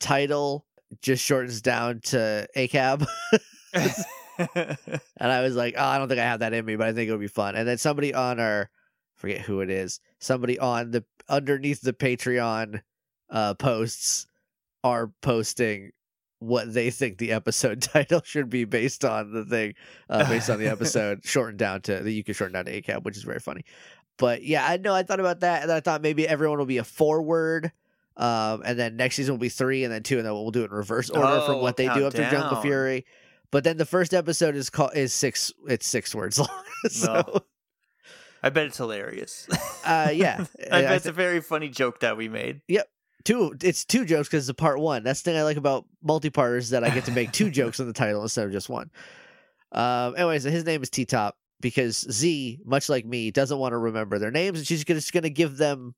title just shortens down to ACAB. [LAUGHS] [LAUGHS] And I was like, oh, I don't think I have that in me, but I think it would be fun. And then somebody on our, forget who it is, somebody on the underneath the Patreon uh, posts are posting what they think the episode [LAUGHS] title should be based on the thing, uh, based on the [LAUGHS] episode, shortened down to that you can shorten down to ACAB, which is very funny. But yeah, I know I thought about that, and I thought maybe everyone will be a forward. Um, and then next season will be three, and then two, and then we'll do it in reverse order from Oh, what they do up to Jungle. Fury. But then the first episode is called is six. It's six words long. [LAUGHS] so I bet it's hilarious. uh, yeah, I I bet it's a very funny joke that we made. Two. It's two jokes because it's a part one. That's the thing I like about multi-parters that I get to make two [LAUGHS] jokes in the title instead of just one. Um. Anyways, his name is T Top because Z, much like me, doesn't want to remember their names, and she's just going to give them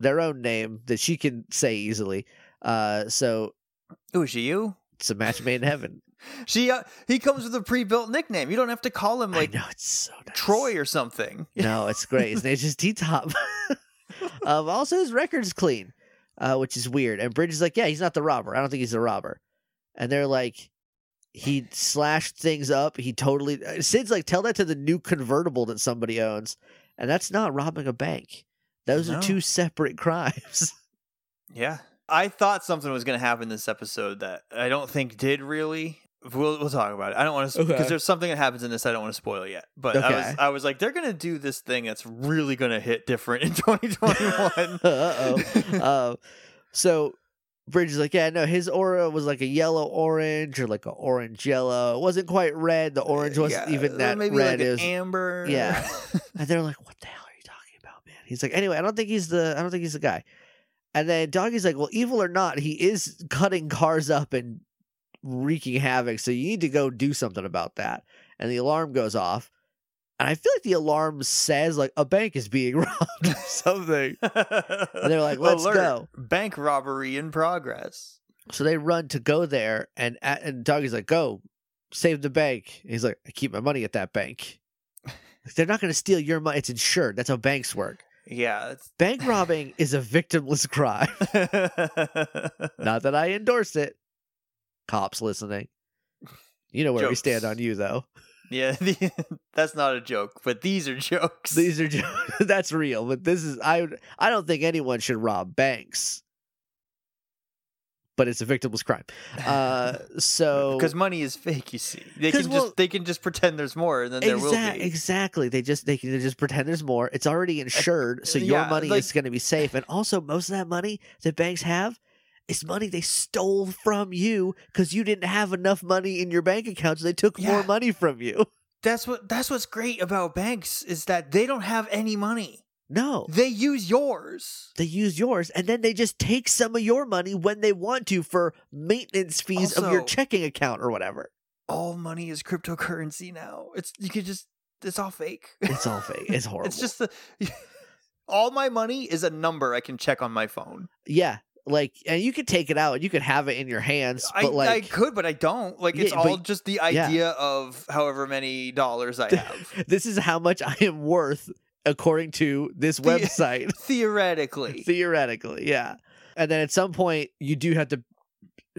their own name that she can say easily. Uh. So Ooh, is she you? it's a match made in heaven. [LAUGHS] She uh, he comes with a pre-built nickname. You don't have to call him like I know it's so nice. Troy or something. No, it's great. His [LAUGHS] name's just T Top. um, also, his record's clean, uh, which is weird. And Bridge is like, yeah, he's not the robber. I don't think he's the robber. And they're like, he slashed things up. He totally. uh, Syd's like, tell that to the new convertible that somebody owns. And that's not robbing a bank. Those No. are two separate [LAUGHS] crimes. Yeah. I thought something was going to happen this episode that I don't think did really. We'll we'll talk about it. I don't want to because Okay. there's something that happens in this I don't want to spoil yet. But I was I was like they're going to do this thing that's really going to hit different in [LAUGHS] 2021. [LAUGHS] uh oh. uh, [LAUGHS] so Bridge is like, yeah, no, his aura was like a yellow orange or like a orange yellow. It wasn't quite red. The orange wasn't Yeah, even that maybe red. like an was, amber. Yeah. and they're like, what the hell are you talking about, man? He's like, anyway, I don't think he's the, I don't think he's the guy. And then Doggy's like, well, evil or not, he is cutting cars up and wreaking havoc. So you need to go do something about that. And the alarm goes off. And I feel like the alarm says like a bank is being [LAUGHS] robbed or something. and they're like, "Let's go." Bank robbery in progress. So they run to go there, and and Doggy's like, "Go, save the bank." And he's like, "I keep my money at that bank." They're not going to steal your money. It's insured. That's how banks work. Yeah. Bank robbing is a victimless [LAUGHS] crime. [LAUGHS] Not that I endorse it. Cops listening. You know where we stand on you, though. yeah, [LAUGHS] the, that's not a joke, but these are jokes. These are jokes. [LAUGHS] that's real, but this is I. I don't think anyone should rob banks. but it's a victimless crime. Uh, [LAUGHS] so because money is fake. You see, they can 'Cause, just they can just pretend there's more, and then there will be. Exactly. They just they can just pretend there's more. It's already insured, so your yeah, money like- is going to be safe. And also, most of that money that banks have is money they stole from you because you didn't have enough money in your bank account, so they took more money from you. That's what that's what's great about banks is that they don't have any money. No, They use yours. they use yours, and then they just take some of your money when they want to for maintenance fees of your checking account or whatever. All money is cryptocurrency now. It's you could just it's all fake. It's all fake. It's [LAUGHS] horrible. It's just the [LAUGHS] all my money is a number I can check on my phone. yeah, like, and you could take it out, and you could have it in your hands, I, but like, I could, but I don't. Like it's Yeah, but- all just the idea of however many dollars I [LAUGHS] have. this is how much I am worth according to this The- [LAUGHS] website. Theoretically. Theoretically, yeah. And then at some point, you do have to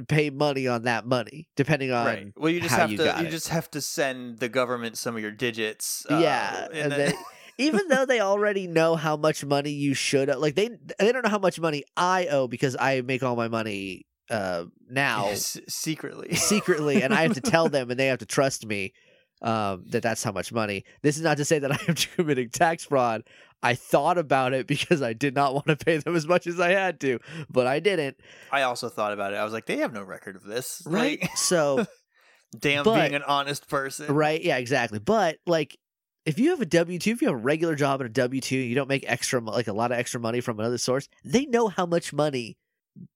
pay money on that money, depending on. right. Well, you just have you to you it. just have to send the government some of your digits. uh, yeah, and then- then [LAUGHS] even though they already know how much money you should, like they they don't know how much money I owe because I make all my money uh now s- secretly. secretly, and I have to [LAUGHS] tell them, and they have to trust me um, that that's how much money. This is not to say that [LAUGHS] I am committing tax fraud. I thought about it because I did not want to pay them as much as I had to, but I didn't. I also thought about it. I was like, they have no record of this. Right? Like, So, [LAUGHS] damn But- being an honest person. right? Yeah, exactly. But like, if you have a W two, if you have a regular job and a W two, you don't make extra, like a lot of extra money from another source. They know how much money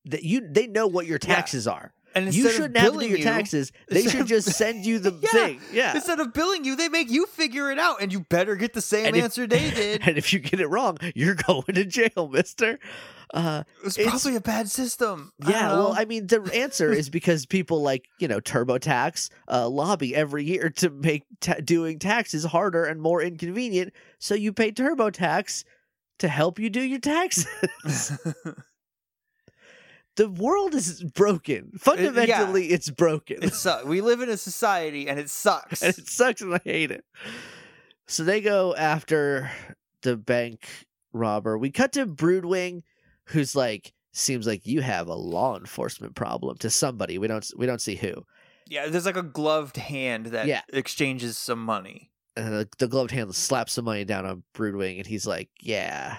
that you. They know what your Yeah. taxes are. And You instead of shouldn't have to do billing your you- taxes. They should of- just [LAUGHS] send you the Yeah. thing. Yeah. Instead of billing you, they make you figure it out, and you better get the same And if- answer they [LAUGHS] did. and if you get it wrong, you're [LAUGHS] going to jail, Mister. Uh, It was it's- probably a bad system. Yeah, don't well. I mean, the answer is because people like you know TurboTax uh, lobby every year to make ta- doing taxes harder and more inconvenient. So you pay TurboTax to help you do your taxes. The world is broken. Fundamentally, it's broken, it sucks. We live in a society, and it sucks. [LAUGHS] and it sucks, and I hate it. So they go after the bank robber. We cut to Broodwing, who's like seems like you have a law enforcement problem to somebody. We don't we don't see who. yeah, there's like a gloved hand that Yeah. exchanges some money. And the, the gloved hand slaps some money down on Broodwing, and he's like, "Yeah,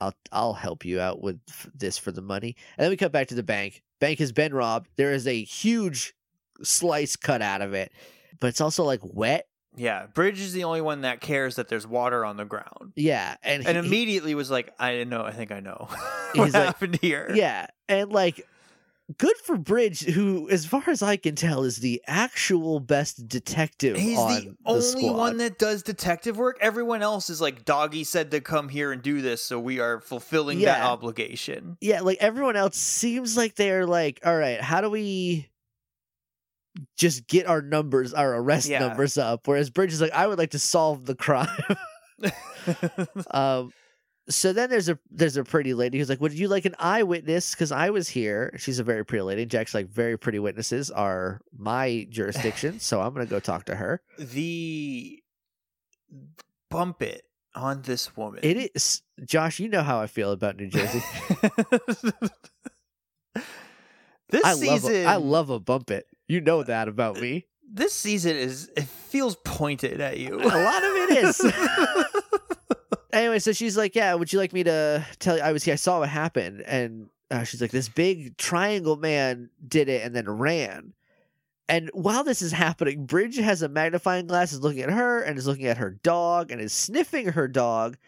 I'll I'll help you out with f- this for the money." And then we cut back to the bank. Bank has been robbed. There is a huge slice cut out of it, but it's also like wet. Yeah, Bridge is the only one that cares that there's water on the ground. Yeah, and And he- he- immediately was like, I know, I think I know [LAUGHS] He's what like- happened here. Yeah, and like good for Bridge, who, as far as I can tell, is the actual best detective. He's on the only one that does detective work. Everyone else is like, Doggy said to come here and do this, so we are fulfilling that obligation. Yeah, like everyone else seems like they're like, all right, how do we just get our numbers, our arrest Yeah. numbers up? Whereas Bridge is like, I would like to solve the crime. [LAUGHS] [LAUGHS] um, so then there's a there's a pretty lady who's like, "Would you like an eyewitness? Because I was here." She's a very pretty lady. Jack's like, "Very pretty witnesses are my jurisdiction, [LAUGHS] so I'm gonna go talk to her." the bump it on this woman. It is Josh. You know how I feel about New Jersey. [LAUGHS] this I love season, a, I love a bump it. You know that about uh, me. this season is it feels pointed at you. A lot of it is. [LAUGHS] anyway, so she's like, "Yeah, would you like me to tell you? I was here. I saw what happened." And uh, she's like, "This big triangle man did it and then ran." And while this is happening, Bridge has a magnifying glass, is looking at her and is looking at her dog and is sniffing her dog.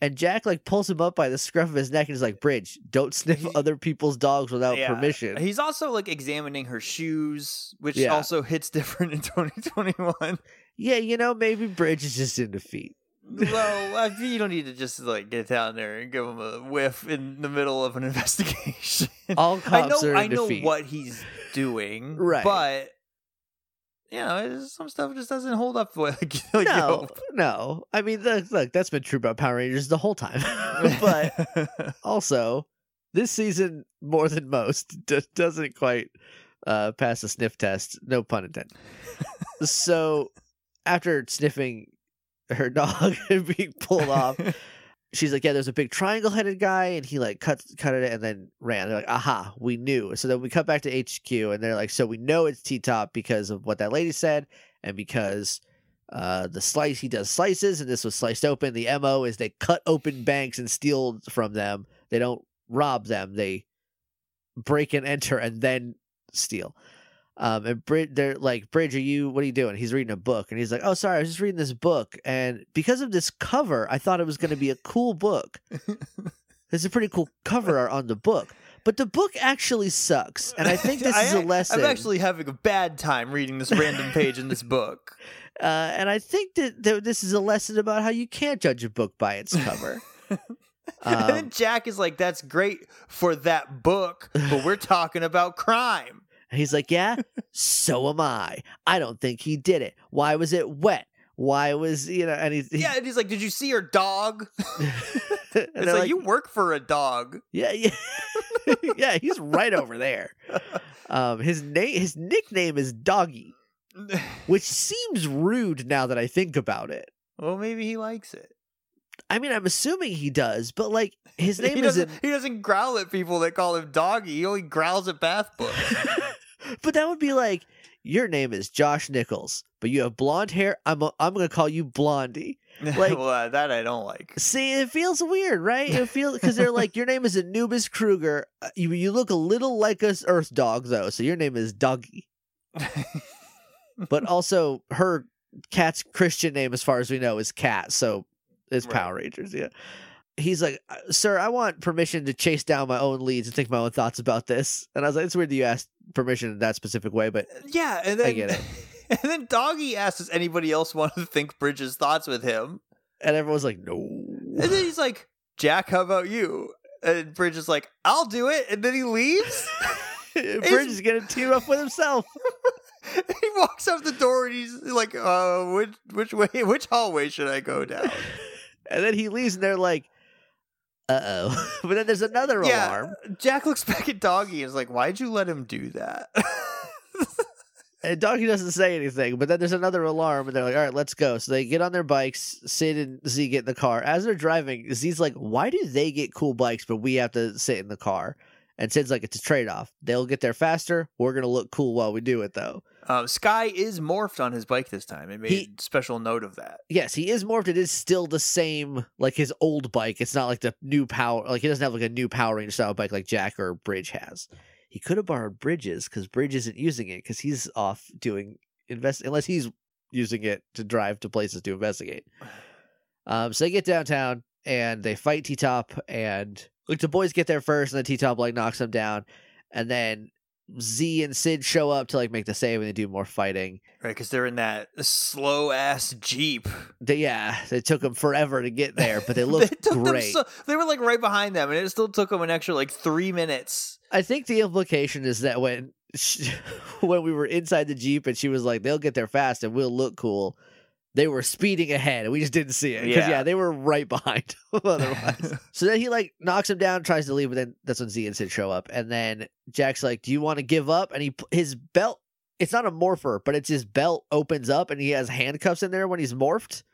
And Jack like pulls him up by the scruff of his neck and is like, "Bridge, don't sniff other people's dogs without Yeah. permission." He's also like examining her shoes, which Yeah. also hits different in 2021. yeah, you know, maybe Bridge is just in defeat. Well, I you don't need to just like get down there and give him a whiff in the middle of an [LAUGHS] investigation. All I cops know, are in I know what he's doing, Right. But you know, some stuff just doesn't hold up the way [LAUGHS] like, like you no, no. I mean, look, look, that's been true about Power Rangers the whole time. [LAUGHS] but also, this season, more than most, d- doesn't quite uh, pass the sniff test. No pun intended. so, after sniffing her [LAUGHS] dog [LAUGHS] being pulled off, [LAUGHS] she's like, yeah, there's a big triangle headed guy, and he like cut cut it and then ran. They're like, aha, we knew. So then we cut back to HQ, and they're like, so we know it's T Top because of what that lady said, and because uh the slice he does slices, and this was sliced open. The mo is they cut open banks and steal from them. They don't rob them. They break and enter and then steal. Um, and Brid, they're like, Bridge, are you? What are you doing? He's reading a book, and he's like, Oh, sorry, I was just reading this book, and because of this cover, I thought it was going to be a cool book. [LAUGHS] There's a pretty cool cover art on the book, but the book actually sucks, and I think [LAUGHS] this is a lesson. I'm actually having a bad time reading this random page in this [LAUGHS] book. uh, and I think that, that this is a lesson about how you can't judge a book by its cover. and then Um, Jack is like, "That's great for that book, but we're talking about crime." And he's like, Yeah, so am I. I don't think he did it. Why was it wet? Why was, you know, and he's, Yeah, and he's like, "Did you see her dog?" [LAUGHS] [LAUGHS] It's they're like, you work for a dog. Yeah, yeah. [LAUGHS] yeah, he's right over there. Um his name his nickname is Doggy, which seems rude now that I think about it. well, maybe he likes it. I mean, I'm assuming he does, but like his name he isn't doesn't. He doesn't growl at people that call him doggy. He only growls at bath books. [LAUGHS] But that would be like your name is Josh Nichols, but you have blonde hair. I'm i I'm going to call you Blondie. [LAUGHS] Like- well, uh, that I don't like. See, it feels weird, right? It feels because they're like your name is Anubis Kruger. Uh, You you look a little like a Earth dog though, so your name is Doggy. [LAUGHS] But also her cat's Christian name, as far as we know, is Kat. So it's Right. Power Rangers. Yeah. He's like, "Uh, sir, I want permission to chase down my own leads and think my own thoughts about this. And I was like, it's weird that you asked permission in that specific way, but yeah, and then I get it. [LAUGHS] And then Doggy asks, "Does anybody else want to think Bridges' thoughts with him?" and everyone's like, no. And then he's like, "Jack, how about you?" And Bridge is like, "I'll do it," and then he leaves. [LAUGHS] Bridge is gonna team up with himself. [LAUGHS] he walks out the door and he's like, "Uh, which which way, which hallway should I go down?" And then he leaves and they're like, uh oh. [LAUGHS] but then there's another alarm. Jack looks back at Doggy and is like, "Why'd you let him do that?" [LAUGHS] And Doggy doesn't say anything, but then there's another alarm, and they're like, all right, let's go. So they get on their bikes. Syd and Z get in the car. As they're driving, Z's like, why do they get cool bikes, but we have to sit in the car? And Syd's like, it's a trade off. They'll get there faster. We're going to look cool while we do it, though. Um, Sky is morphed on his bike this time. It made He- special note of that. Yes, he is morphed. It is still the same, like his old bike. It's not like the new power, like he doesn't have like a new Power Ranger style bike like Jack or Bridge has. He could have borrowed Bridges because Bridge isn't using it because he's off doing invest unless he's using it to drive to places to investigate. [SIGHS] Um, so they get downtown and they fight T Top and like the boys get there first and then T Top like knocks them down and then Z and Syd show up to like make the save and they do more fighting. Right, because they're in that slow ass jeep. They, yeah, it took them forever to get there, but they [LAUGHS] looked them great. so- they were like right behind them, and it still took them an extra like three minutes. I think the implication is that when she, [LAUGHS] when we were inside the jeep and she was like, "They'll get there fast and we'll look cool," they were speeding ahead and we just didn't see it because yeah. Yeah. they were right [LAUGHS] behind [LAUGHS] otherwise. [LAUGHS] so then he like knocks him down, tries to leave, but then that's when Z and Syd show up, and then Jack's like, "Do you want to give up?" And he his belt. It's not a morpher, but it's his belt opens up and he has handcuffs in there when he's morphed.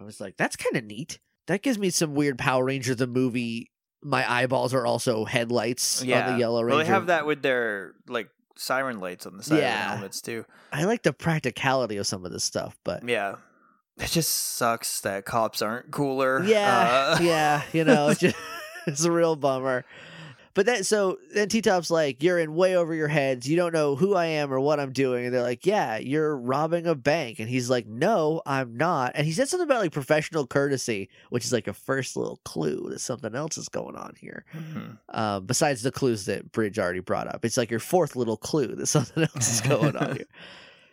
I was like, that's kind of neat. That gives me some weird Power Ranger the movie. My eyeballs are also headlights on Yeah. the Yellow Ranger. Well, they have that with their like siren lights on the side of Yeah. the helmets too. I like the practicality of some of this stuff, but Yeah, it just sucks that cops aren't cooler. yeah, Uh, [LAUGHS] yeah, you know, [LAUGHS] it's just [LAUGHS] it's a real bummer. But then, so then T Top's like, "You're in way over your heads. You don't know who I am or what I'm doing." And they're like, "Yeah, you're robbing a bank." And he's like, "No, I'm not." And he said something about like professional courtesy, which is like a first little clue that something else is going on here. mhm. Um, besides the clues that Bridge already brought up, it's like your fourth little clue that something else is going on [LAUGHS] here.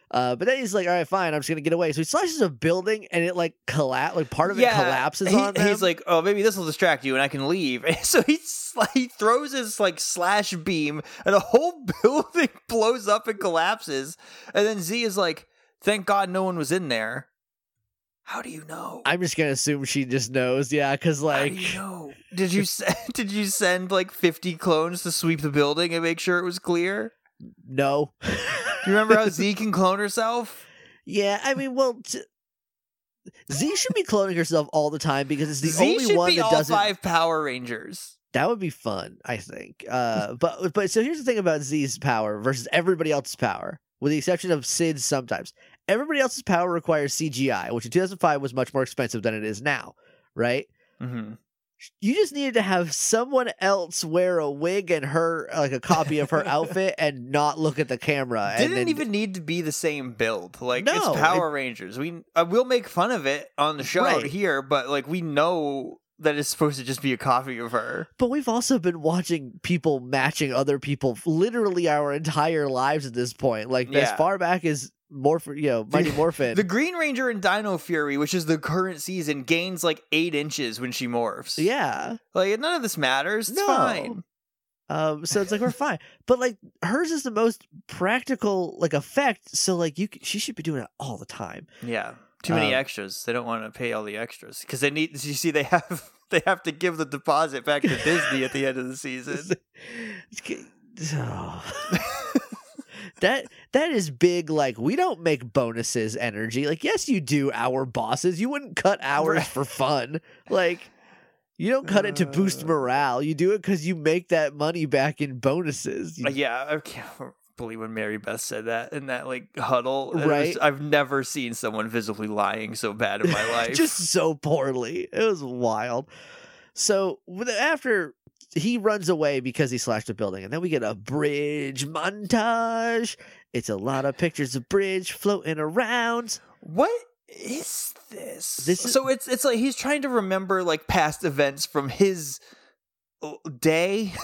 Uh, but then he's like, "All right, fine, I'm just gonna get away." So he slashes a building, and it like collapse, like part of it collapses he- on them. He's like, "Oh, maybe this will distract you, and I can leave." [LAUGHS] so he sl- he throws his like slash beam, and the whole [LAUGHS] building blows up and collapses. And then Z is like, "Thank God no one was in there." How do you know? I'm just gonna assume she just knows, yeah, because like, you know? Did you [LAUGHS] send, did you send like fifty clones to sweep the building and make sure it was clear? No. Do you remember how Z can clone herself? [LAUGHS] yeah, I mean, well, t- Z should be cloning herself all the time because it's the Z only one be that all doesn't. five Power Rangers. That would be fun, I think. Uh, [LAUGHS] but but so here's the thing about Z's power versus everybody else's power, with the exception of Syd's sometimes. Everybody else's power requires CGI, which in 2005 was much more expensive than it is now, right? hmm You just needed to have someone else wear a wig and her like a copy of her [LAUGHS] outfit and not look at the camera. and Didn't then, even need to be the same build. Like No, it's Power Rangers. We uh, we'll make fun of it on the show Right. here, but like we know that it's supposed to just be a copy of her. But we've also been watching people matching other people literally our entire lives at this point. Like as far back as Morph, you know, Mighty Morphin. The Green Ranger in Dino Fury, which is the current season, gains like eight inches when she morphs. yeah. Like none of this matters. It's No. fine. Um, so it's like we're fine, but like hers is the most practical like effect. So like you, she should be doing it all the time. Yeah. Too many Um, extras. They don't want to pay all the extras because they need. You see, they have [LAUGHS] they have to give the deposit back to [LAUGHS] Disney at the end of the season. [LAUGHS] Oh. That that is big. Like we don't make bonuses energy. Like yes, you do. Our bosses, you wouldn't cut hours Right. for fun. Like you don't cut it to boost Uh. morale. You do it because you make that money back in bonuses. You- Uh, yeah, I can't believe when Mary Beth said that in that like huddle. It was- Right. I've never seen someone visibly lying so bad in my [LAUGHS] life. just so poorly. It was wild. So after he runs away because he slashed a building, and then we get a bridge montage. It's a lot of pictures of bridge floating around. what is this? This is- so it's it's like he's trying to remember like past events from his uh, day. [LAUGHS]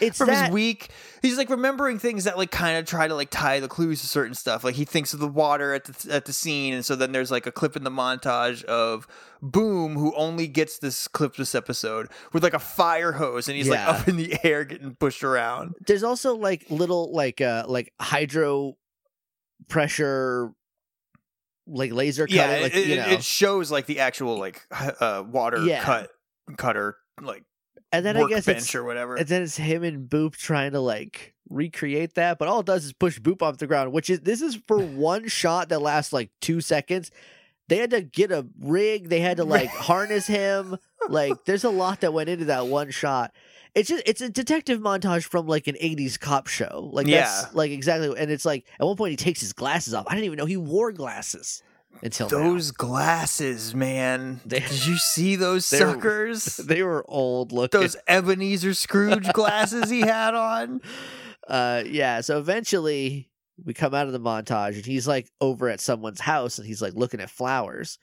It's from that his week. He's like remembering things that like kind of try to like tie the clues to certain stuff. Like he thinks of the water at the at the scene, and so then there's like a clip in the montage of Boom, who only gets this clip this episode with like a fire hose, and he's Yeah. like up in the air getting pushed around. there's also like little like uh like hydro pressure like laser cutting yeah, like it, you it- know it shows like the actual like uh, water Yeah. cut cutter like and then i guess it's or whatever. and then it's him and boop trying to like recreate that but all it does is push boop off the ground which is this is for [LAUGHS] one shot that lasts like two seconds. They had to get a rig they had to like [LAUGHS] harness him. Like there's a lot that went into that one shot. It's just it's a detective montage from like an 80s cop show. Like that's Yeah. like exactly and it's like at one point he takes his glasses off. I didn't even know he wore glasses until now. Those glasses, man. They- Did you see [LAUGHS] those suckers? [LAUGHS] they were old looking those Ebenezer Scrooge [LAUGHS] glasses he had on. uh yeah so eventually we come out of the montage and he's like over at someone's house and he's like looking at flowers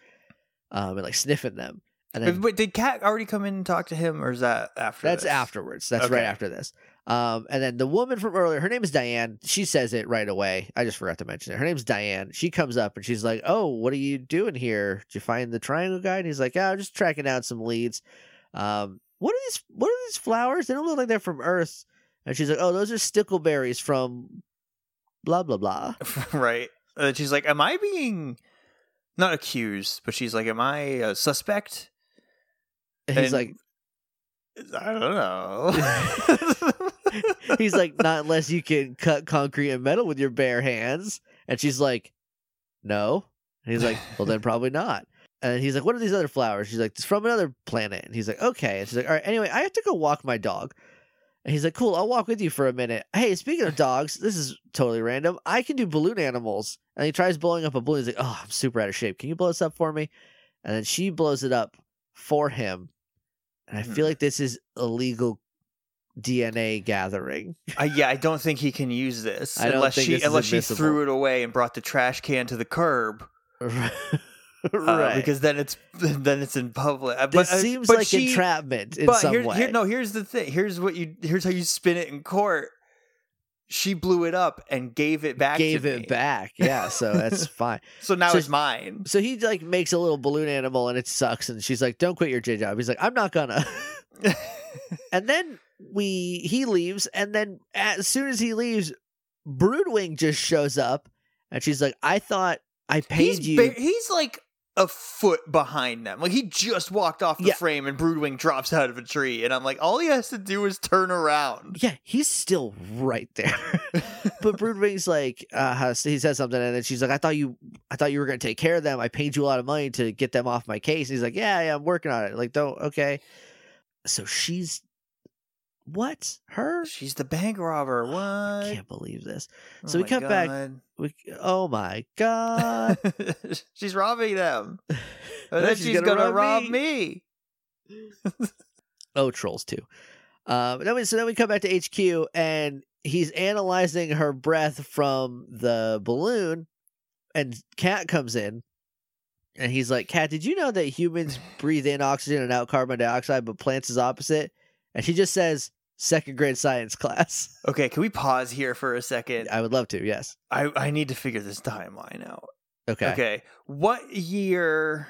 um and like sniffing them and then Wait, did Kat already come in and talk to him, or is that after? that's this? afterwards that's right after this um and then the woman from earlier her name is diane. She says it right away. I just forgot to mention it. Her name's diane. She comes up and she's like oh what are you doing here? Did you find the triangle guy? And he's like yeah i'm just tracking down some leads. Um what are these what are these flowers? They don't look like they're from earth. And she's like oh those are stickleberries from blah blah blah. [LAUGHS] Right. And she's like, "Am I being not accused?" But she's like, "Am I a suspect?" And he's And- like, "I don't know." [LAUGHS] [LAUGHS] he's like, not unless you can cut concrete and metal with your bare hands. And she's like, no. And he's like, well, then probably not. And he's like, what are these other flowers? She's like, it's from another planet. And he's like, okay. And she's like, all right, anyway, I have to go walk my dog. And he's like, cool, I'll walk with you for a minute. Hey, speaking of dogs, this is totally random. I can do balloon animals. And he tries blowing up a balloon. He's like, oh, I'm super out of shape. Can you blow this up for me? And then she blows it up for him. And I feel Hmm. like this is illegal DNA gathering. Uh, yeah, I don't think [LAUGHS] he can use this I don't unless think she this is unless she admissible. threw it away and brought the trash can to the curb. [LAUGHS] right. uh, because then it's [LAUGHS] then it's in public. Uh, this but, uh, seems but like she, entrapment in but some here, way. here, no, here's the thing. Here's what you. Here's how you spin it in court. She blew it up and gave it back. Gave it me. back. Yeah, so that's [LAUGHS] fine. So now So- it's mine. So he like makes a little balloon animal and it sucks. And she's like, "Don't quit your J job." He's like, "I'm not gonna." [LAUGHS] and then we he leaves, and then as soon as he leaves, Broodwing just shows up, and she's like, "I thought I paid he's you." ba- he's like a foot behind them. Like he just walked off the Yeah. frame and Broodwing drops out of a tree, and I'm like, all he has to do is turn around. yeah, he's still right there. [LAUGHS] but Broodwing's like, uh, he says something, and then she's like, "I thought you, I thought you were going to take care of them. I paid you a lot of money to get them off my case. he's like, yeah, yeah, I'm working on it. Like, don't, okay. So she's what? Her? She's the bank robber. [SIGHS] What? I can't believe this. Oh so we my cut back- We, oh my god! [LAUGHS] she's robbing them. [LAUGHS] And Then she's she's, gonna gonna, rob rob me. oh, trolls too. Um, then we, so then we come back to HQ, and he's analyzing her breath from the balloon, and Kat comes in, and he's like, Kat, did you know that humans [LAUGHS] breathe in oxygen and out carbon dioxide, but plants is opposite?" And she just says, "Second grade science class." [LAUGHS] Okay, can we pause here for a second? I would love to. Yes. I, I need to figure this timeline out. Okay. Okay. What year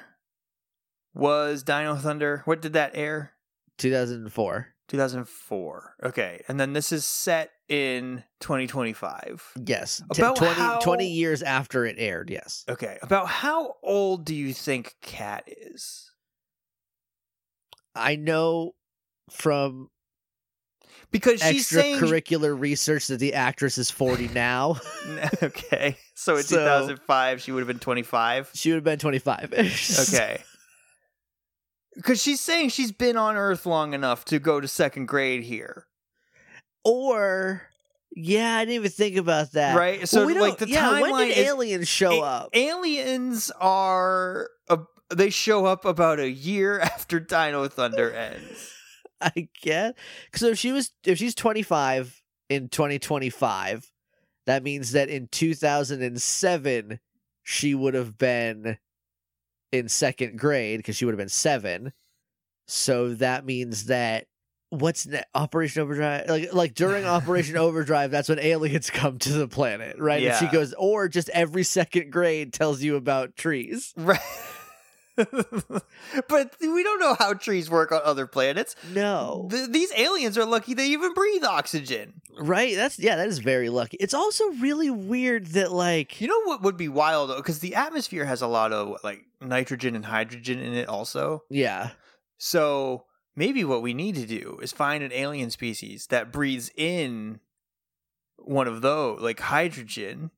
was Dino Thunder? What did that air? 2004. 2004. Okay. And then this is set in 2025. Yes. About 20, how- 20 years after it aired. Yes. Okay. About how old do you think Kat is? I know from Because she's saying extracurricular research that the actress is 40 now. [LAUGHS] Okay. So in So- 2005 she would have been 25. she would have been 25. Okay. [LAUGHS] Because she's saying she's been on Earth long enough to go to second grade here, or, yeah, I didn't even think about that. right? So Well, we like don't- the yeah, when timeline did is aliens show A- up? aliens are a, they show up about a year [LAUGHS] after Dino Thunder ends. I guess. because if she was, if she's 25 in 2025, that means that in 2007 she would have been in second grade because she would have been seven. So that means that what's ne- Operation Overdrive? Like, like during Operation [LAUGHS] Overdrive, that's when aliens come to the planet, right? And she goes, or just every second grade tells you about trees. Right. [LAUGHS] but we don't know how trees work on other planets. No, Th- these aliens are lucky they even breathe oxygen. right? That's yeah, that is very lucky. It's also really weird that like You know what would be wild though? Because the atmosphere has a lot of like nitrogen and hydrogen in it also. yeah. So maybe what we need to do is find an alien species that breathes in one of those, like hydrogen,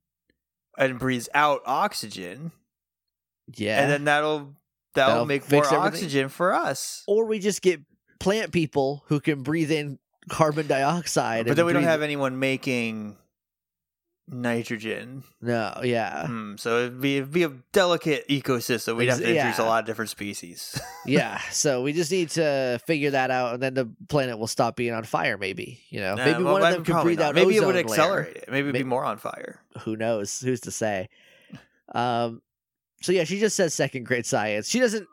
and breathes out oxygen, Yeah. and then that'll that'll, That'll make more everything. oxygen for us. or we just get plant people who can breathe in carbon dioxide. But then we don't have anyone making nitrogen. No, yeah. Hmm, so it'd be, it'd be a delicate ecosystem. We'd have to introduce a lot of different species. [LAUGHS] yeah. So we just need to figure that out and then the planet will stop being on fire maybe, you know. Nah, maybe well, one of them could breathe not. out Maybe it would layer. accelerate it. Maybe it'd be more on fire. Who knows? Who's to say? Um so yeah, she just says second grade science. She doesn't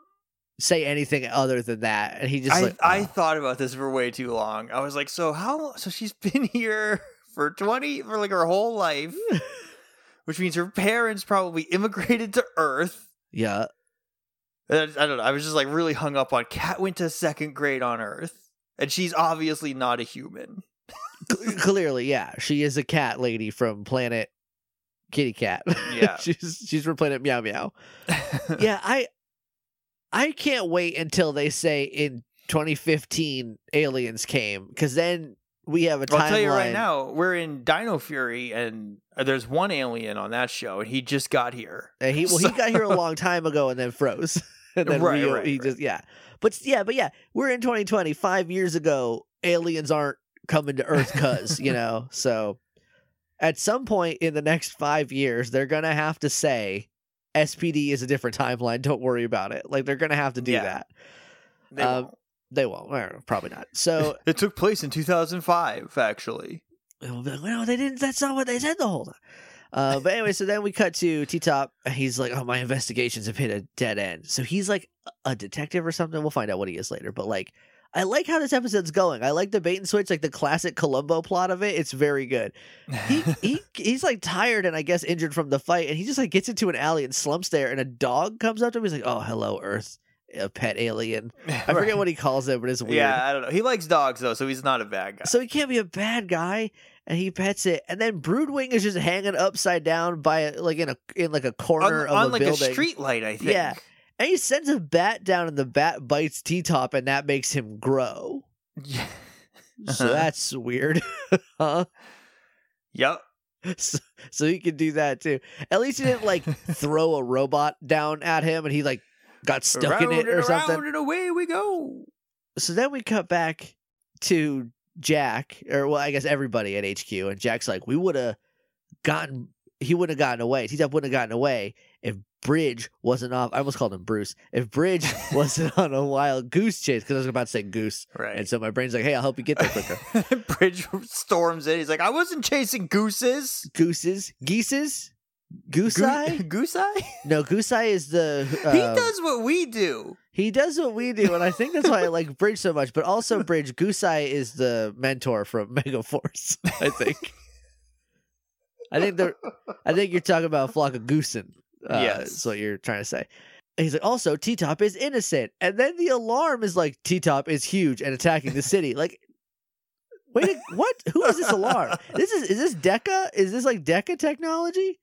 say anything other than that. And he just I like I oh. thought about this for way too long. I was like, so how? So she's [LAUGHS] been here for twenty for like her whole life, [LAUGHS] which means her parents probably immigrated to Earth. Yeah. I, I don't know. I was just like really hung up on Kat went to second grade on Earth, and she's obviously not a human. Clearly, yeah. She is a cat lady from planet Kitty Cat. [LAUGHS] Yeah. she's she's from it Meow Meow. [LAUGHS] yeah, I I can't wait until they say in 2015 aliens came because then we have a timeline. I'll tell you right now, we're in Dino Fury, and uh, there's one alien on that show, and he just got here. And he well, he [LAUGHS] got here a long time ago and then froze. and then Right, Rio, right, he right. just yeah. But yeah, but yeah, we're in 2020. Five years ago, aliens aren't coming to Earth, cuz you know. So at some point in the next five years, they're gonna have to say SPD is a different timeline. Don't worry about it. Like they're gonna have to do Yeah. that. They Um, won't. They won't. Well, Probably not. So [LAUGHS] It took place in 2005, actually. And we'll be like, no, they didn't. That's not what they said the whole time. Uh, but anyway, so then we cut to T Top. He's like, oh, my investigations have hit a dead end. So he's like a detective or something. We'll find out what he is later. But like, I like how this episode's going. I like the bait and switch, like the classic Columbo plot of it. It's very good. He [LAUGHS] he he's like tired and I guess injured from the fight, and he just like gets into an alley and slumps there, and a dog comes up to him. He's like, oh, hello, Earth, a pet alien. [LAUGHS] I forget what he calls it, but it's weird. Yeah, I don't know. He likes dogs though, so he's not a bad guy. So he can't be a bad guy, and he pets it, and then Broodwing is just hanging upside down by like in a in like a corner on, of on a like building, a street light, I think. Yeah. And he sends a bat down, and the bat bites T Top, and that makes him grow. Yeah. So Uh-huh. that's weird, [LAUGHS] huh? Yep. so, so he could do that too. At least he didn't like [LAUGHS] throw a robot down at him and he like got stuck Around in it or and something. around and away we go. So then we cut back to Jack, or well, I guess everybody at HQ, and Jack's like, we would have gotten, he wouldn't have gotten away. T-Top wouldn't have gotten away if Bridge wasn't off. I almost called him Bruce. If Bridge [LAUGHS] wasn't on a wild goose chase, because I was about to say goose. Right. And so my brain's like, hey, I'll help you get there quicker. [LAUGHS] Bridge storms in. He's like, I wasn't chasing gooses. Gooses? Geeses? Goose Goo- eye? [LAUGHS] Goose eye? No, Gosei is the. he um, does what we do. He does what we do, and I think that's why I like Bridge so much. But also, Bridge Gosei is the mentor from Mega Force. I think. I think they're. I think you're talking about a flock of goosen. Uh, Yes. is what you're trying to say. And he's like, also, T Top is innocent, and then the alarm is like, T Top is huge and attacking the city. Like, wait, what? Who is this alarm? This is is this Deca? Is this like Deca technology?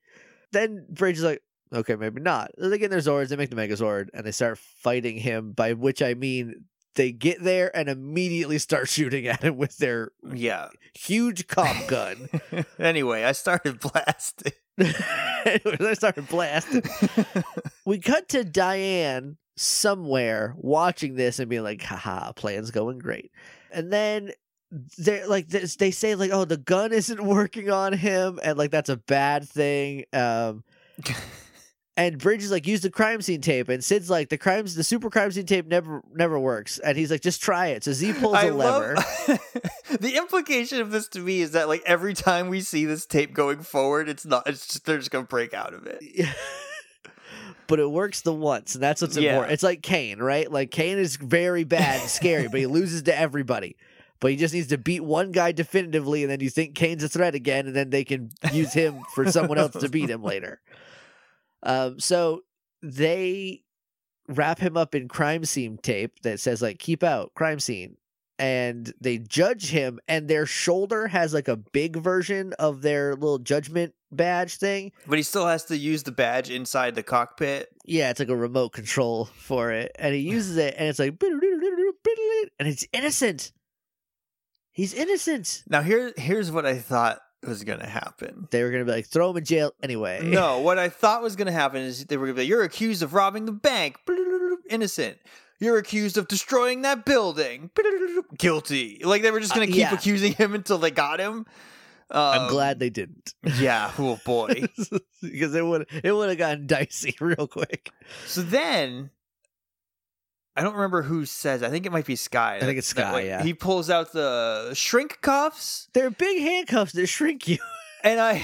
Then Bridge is like, okay, maybe not. They get in their Zords, they make the Megazord, and they start fighting him, by which I mean they get there and immediately start [LAUGHS] shooting at him with their Yeah. huge cop gun. [LAUGHS] anyway, I started [LAUGHS] blasting. [LAUGHS] I started blasting. [LAUGHS] We cut to Diane somewhere watching this and being like, haha, plan's going great. And then they're like this, they say like oh the gun isn't working on him and like that's a bad thing um [LAUGHS] and Bridge is like use the crime scene tape. And Syd's like the crimes the super crime scene tape never never works. And he's like just try it. So Z pulls a I lever. [LAUGHS] The implication of this to me is that like every time we see this tape going forward, it's not. It's just they're just gonna break out of it. [LAUGHS] but it works the once and that's what's Yeah. important. It's like Kane right? Like Kane is very bad and scary but he [LAUGHS] loses to everybody. But he just needs to beat one guy definitively and then you think Kane's a threat again and then they can use him for someone else to beat him later um so they wrap him up in crime scene tape that says like keep out crime scene and they judge him and their shoulder has like a big version of their little judgment badge thing But he still has to use the badge inside the cockpit. yeah, it's like a remote control for it, and he [SIGHS] uses it, and it's like, and it's innocent. He's innocent. Now here, here's what I thought was gonna happen. They were gonna be like, throw him in jail anyway. No, [LAUGHS] what I thought was gonna happen is they were gonna be like, "You're accused of robbing the bank, [LAUGHS] innocent. You're accused of destroying that building, [LAUGHS] guilty." Like they were just gonna Uh, keep yeah. accusing him until they got him. I'm Um, glad they didn't, Yeah. Oh boy. because it would it would have gotten dicey real quick. So then, I don't remember who says. I think it might be Sky. I think it's Sky, like, yeah. he pulls out the shrink cuffs, They're big handcuffs that shrink you. [LAUGHS] and I,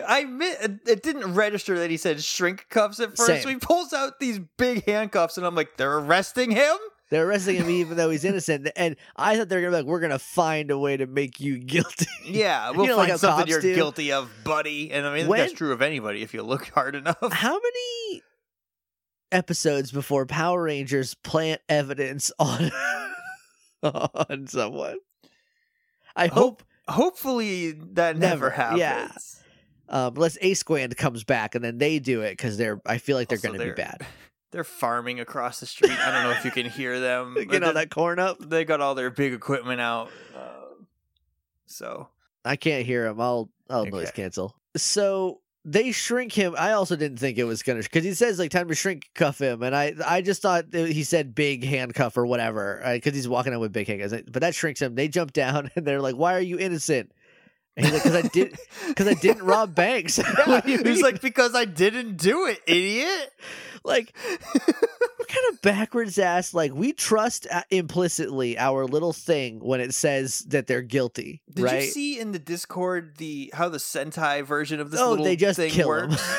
[LAUGHS] I admit it didn't register that he said shrink cuffs at first. Same. So he pulls out these big handcuffs, and I'm like, they're arresting him. They're arresting him even though he's [LAUGHS] innocent, and I thought they were gonna be like, we're gonna find a way to make you guilty. Yeah, we'll know, like find how something you're do. guilty of, buddy. And I mean, When- that's true of anybody if you look hard enough. How many episodes before Power Rangers plant evidence [LAUGHS] on on someone? I hope, Hopefully, that never, Never, happens. yeah. um, unless A Squad comes back and then they do it because they're. I feel like they're Also, to be bad. [LAUGHS] They're farming across the street. I don't know if you can hear them. [LAUGHS] Get all that corn up. they got all their big equipment out. Um, so I can't hear them. I'll I'll noise cancel. So they shrink him. I also didn't think it was gonna because he says like time to shrink cuff him, and I I just thought he said big handcuff or whatever because he's walking out with big handcuffs. But that shrinks him. They jump down [LAUGHS] and they're like, "Why are you innocent?" And he's like, "Cause I did, [LAUGHS] because I didn't rob banks." [LAUGHS] yeah, What do you he's like, because I didn't do it, idiot. like [LAUGHS] what kind of backwards ass like we trust uh, implicitly our little thing when it says that they're guilty, Did right? you see in the Discord the how the Sentai version of this oh, little they just thing kill him. works?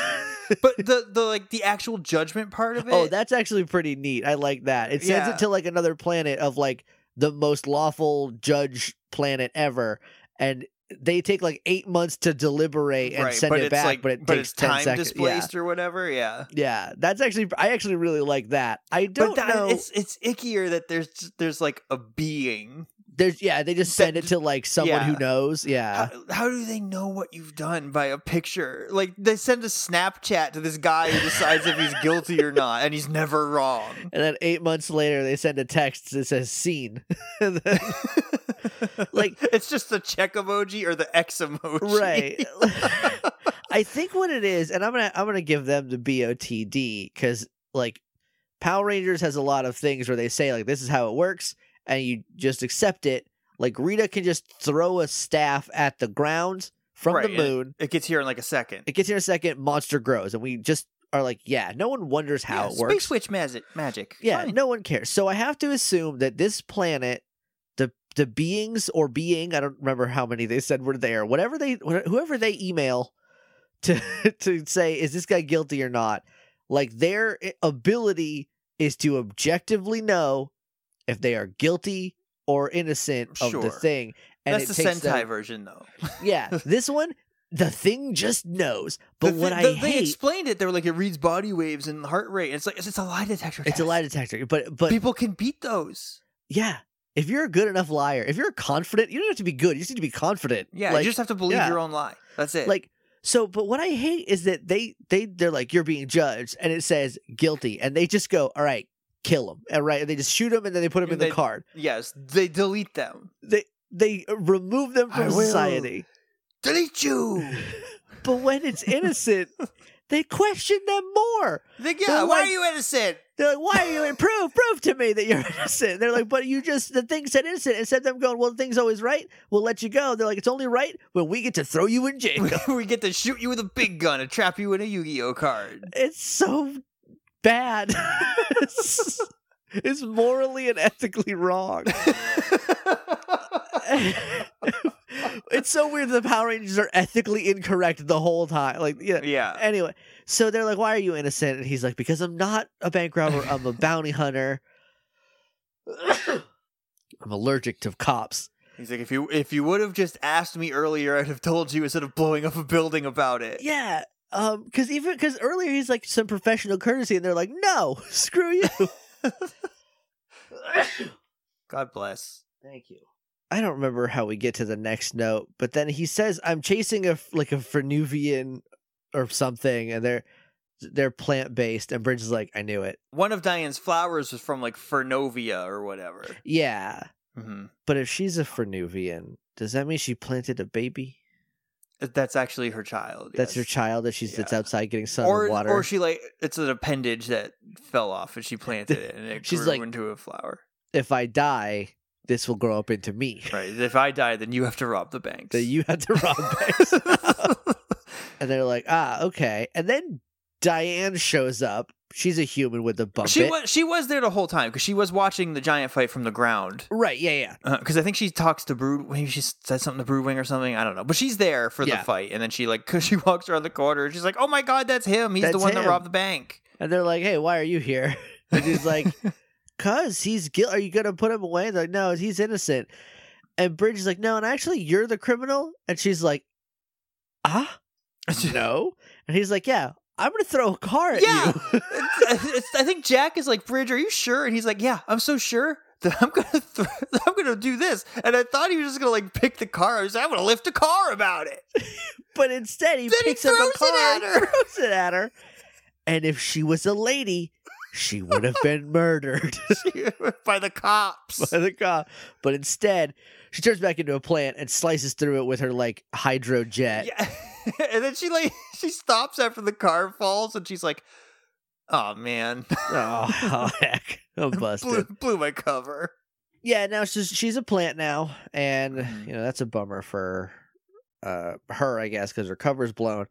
but the the like the actual judgment part of it. Oh, that's actually pretty neat. I like that. It sends Yeah. it to like another planet of like the most lawful judge planet ever, and they take like eight months to deliberate and right, send it back, like, but it but takes it's ten time seconds. displaced or whatever. Yeah. Yeah, yeah, that's actually I actually really like that. I don't that, know. it's it's ickier that there's there's like a being There's yeah, they just send it to like someone who knows. Yeah. How, how do they know what you've done by a picture? Like they send a Snapchat to this guy who decides if he's guilty or not, and he's never wrong. And then eight months later, they send a text that says "seen." [LAUGHS] Then- [LAUGHS] Like- it's just the check emoji or the X emoji, right. [LAUGHS] I think what it is, and I'm gonna I'm gonna give them the BOTD because like Power Rangers has a lot of things where they say like this is how it works, and you just accept it. Like Rita can just throw a staff at the ground from Right, the moon. It gets here in like a second. It gets here in a second. Monster grows, and we just are like, yeah. No one wonders how Yeah, it Space works. Witch magic. Magic. Yeah, Fine. no one cares. So I have to assume that this planet, the the beings or being, I don't remember how many they said were there. Whatever they, whoever they email [LAUGHS] to to say is this guy guilty or not, like their ability is to objectively know if they are guilty or innocent of the thing. And That's the Sentai them- version, though. Yeah, [LAUGHS] this one, the thing just knows. But The what thi- I the- hate, they explained it. They were like, it reads body waves and heart rate. It's like it's, a lie detector. it's a lie detector. But but People can beat those. Yeah. If you're a good enough liar, if you're confident, you don't have to be good. You just need to be confident. Yeah, like, you just have to believe yeah. your own lie. That's it. like so. But what I hate is that they they they're like you're being judged, and it says guilty, and they just go, all right, kill him, and right, and they just shoot him, and then they put him in And the they- card. yes, they delete them. They they remove them I from will. society. Delete you. [LAUGHS] But when it's innocent, they question them more. Like, yeah, They're why like- are you innocent? They're like, why are you in proof? Prove to me that you're [LAUGHS] innocent. They're like, but you just, the thing said innocent. Instead of them going, well, the thing's always right. We'll let you go. They're like, it's only right when we get to throw you in jail. [LAUGHS] we get to shoot you with a big gun and trap you in a Yu-Gi-Oh card. it's so bad. [LAUGHS] it's, morally and ethically wrong. [LAUGHS] it's so weird the Power Rangers are ethically incorrect the whole time. Like, yeah. yeah. Anyway, so they're like, "Why are you innocent?" And he's like, "Because I'm not a bank robber. I'm a bounty hunter. [COUGHS] I'm allergic to cops." He's like, if you if you would have just asked me earlier, I'd have told you instead of blowing up a building about it. Yeah, um, because even because earlier he's like some professional courtesy, and they're like, "No, [LAUGHS] screw you." [LAUGHS] God bless. Thank you. I don't remember how we get to the next note, but then he says, "I'm chasing a like a Fernuvian or something," and they're they're plant based, and Bridge is like, "I knew it." One of Diane's flowers was from like Fernovia or whatever. Yeah, hmm but if she's a Fernuvian, does that mean she planted a baby? That's actually her child. That's her child that she's that's outside getting sun Or and water. or she like it's an appendage that fell off and she [LAUGHS] planted it and it She's grew like- into a flower. if I die, this will grow up into me. Right. If I die, then you have to rob the banks. That you have to rob banks. [LAUGHS] [LAUGHS] and they're like, ah, okay. And then Diane shows up. She's a human with a bump she it. was she was there the whole time because she was watching the giant fight from the ground. Right, yeah, yeah. Because I think she talks to Brood. Maybe she said something to Broodwing or something. I don't know. But she's there for Yeah. the fight, and then she like [LAUGHS] cause she walks around the corner. and She's like, "Oh my god, that's him! He's the That's one that robbed the bank." And they're like, hey, why are you here? [LAUGHS] And he's like, [LAUGHS] cuz he's guilty. Are you going to put him away? They're like, no, he's innocent. And Bridge is like, no, and actually, you're the criminal. And she's like, ah, no. And he's like, yeah, I'm going to throw a car at Yeah. you. [LAUGHS] It's- it's- I think Jack is like, "Bridge, are you sure?" And he's like, "Yeah, I'm so sure." That I'm gonna, [LAUGHS] th- I'm gonna do this, and I thought he was just gonna like pick the car. I was like, I'm gonna lift a car about it. [LAUGHS] But instead, he Then he picks up a car and throws it at her. And if she was a lady, she would have been murdered by the cops. by the cop. But instead, she turns back into a plant and slices through it with her like hydro jet. Yeah. [LAUGHS] and then she like [LAUGHS] she stops after the car falls, and she's like, [LAUGHS] "Oh man, Oh, oh, heck, I'm blew, busted. blew my cover." Yeah, now she's she's a plant now, and Mhm. you know that's a bummer for uh her, I guess, because her cover's blown.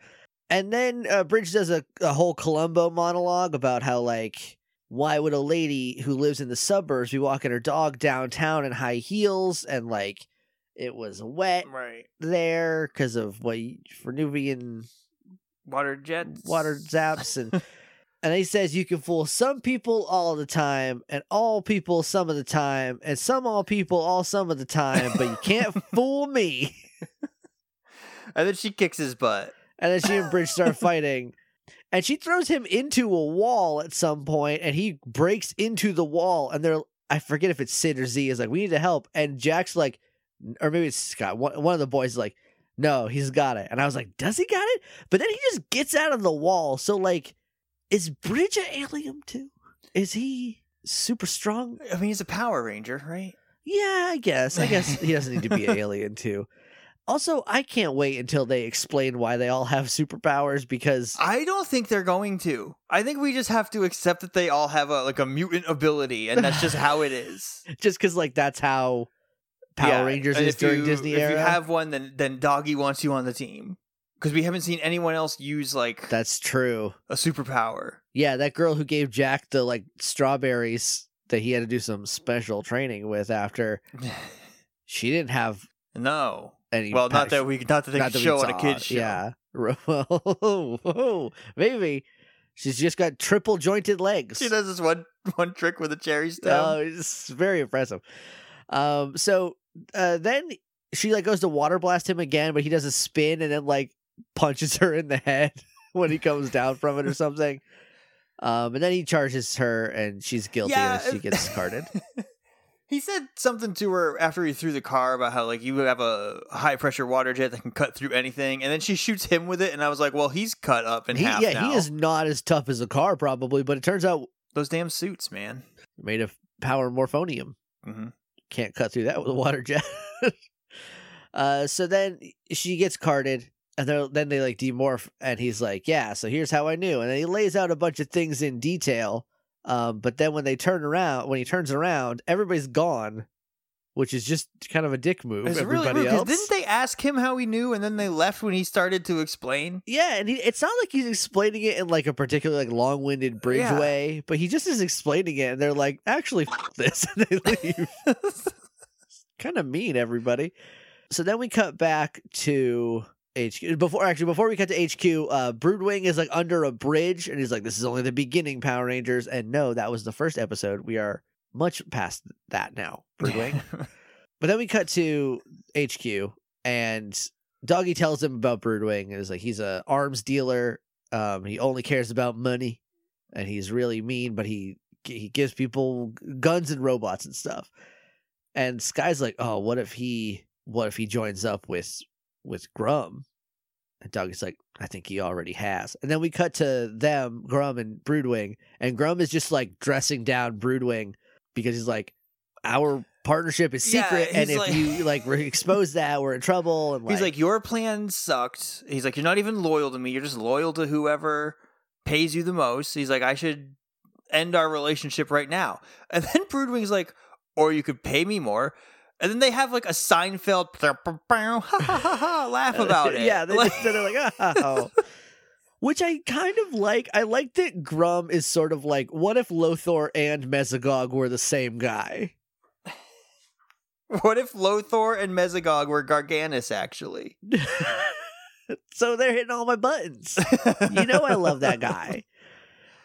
And then uh, Bridge does a, a whole Columbo monologue about how like why would a lady who lives in the suburbs be walking her dog downtown in high heels and like it was wet Right. there because of what you, Fernuvian Water jets. water zaps and [LAUGHS] and he says you can fool some people all the time and all people some of the time and some all people all some of the time but you can't [LAUGHS] fool me and then she kicks his butt. and then she and bridge start [LAUGHS] fighting and she throws him into a wall at some point and he breaks into the wall and they're I forget if it's Syd or Z is like, we need to help. And Jack's like, or maybe it's Scott. One, one of the boys is like, no, he's got it. And I was like, does he got it? But then he just gets out of the wall. So like, is Bridge an alien too? Is he super strong? I mean, he's a Power Ranger, right? Yeah, I guess. I guess he doesn't need to be an [LAUGHS] alien too. Also, I can't wait until they explain why they all have superpowers because I don't think they're going to. I think we just have to accept that they all have a like a mutant ability, and that's just how it is. [LAUGHS] just because like that's how Power Yeah, Rangers and is if during you- Disney if era. you have one, then then Doggy wants you on the team because we haven't seen anyone else use like That's true. a superpower. Yeah, that girl who gave Jack the like strawberries that he had to do some special training with after [LAUGHS] she didn't have no, any. well, not that we not that they not that show on a kid's show. Yeah. [LAUGHS] Maybe she's just got triple jointed legs. She does this one one trick with a cherry stem. Oh, it's very impressive. Um, so uh, then she like goes to water blast him again, but he does a spin and then like punches her in the head [LAUGHS] when he comes down from it or something. Um, and then he charges her, and she's guilty Yeah, as she gets carded. [LAUGHS] he said something to her after he threw the car about how like you have a high pressure water jet that can cut through anything, and then she shoots him with it, and I was like, well, he's cut up and he, half yeah, now. he is not as tough as a car probably, but it turns out Those damn suits, man. made of power morphonium. hmm can't cut through that with a water jet. [LAUGHS] uh, so then she gets carded, and then they like demorph, and he's like, "Yeah, so here's how I knew." And then he lays out a bunch of things in detail. Um, but then when they turn around, when he turns around, everybody's gone, which is just kind of a dick move. It's really Everybody weird because else, didn't they ask him how he knew, and then they left when he started to explain? yeah, and he, it's not like he's explaining it in like a particular like long-winded bridge Yeah. way, but he just is explaining it, and they're like, "Actually, [LAUGHS] f- this," and they leave. [LAUGHS] kind of mean everybody so then we cut back to HQ. Before actually, before we cut to HQ, uh, Broodwing is like under a bridge, and he's like, "This is only the beginning, Power Rangers." And no, that was the first episode. We are much past that now, Broodwing. [LAUGHS] but then we cut to HQ, and Doggy tells him about Broodwing, and is like, he's a arms dealer. Um, he only cares about money, and he's really mean, but he he gives people guns and robots and stuff. And Sky's like, "Oh, what if he what if he joins up with with Gruumm?" And Doggy's like, "I think he already has." And then we cut to them, Gruumm and Broodwing, and Gruumm is just like dressing down Broodwing because he's like, "Our partnership is Yeah, secret, and if like- you like re- [LAUGHS] expose that, we're in trouble." And like, He's like, your plan sucked. He's like, you're not even loyal to me. You're just loyal to whoever pays you the most. He's like, I should end our relationship right now. [LAUGHS] And then Broodwing's like, or you could pay me more. And then they have like a Seinfeld [LAUGHS] laugh about it. yeah, they Like- just, they're like, "Oh." Which I kind of like. I like that Gruumm is sort of like, what if Lothor and Mesogog were the same guy? what if Lothor and Mesogog were Garganus actually? [LAUGHS] so they're hitting all my buttons. You know I love that guy. [LAUGHS]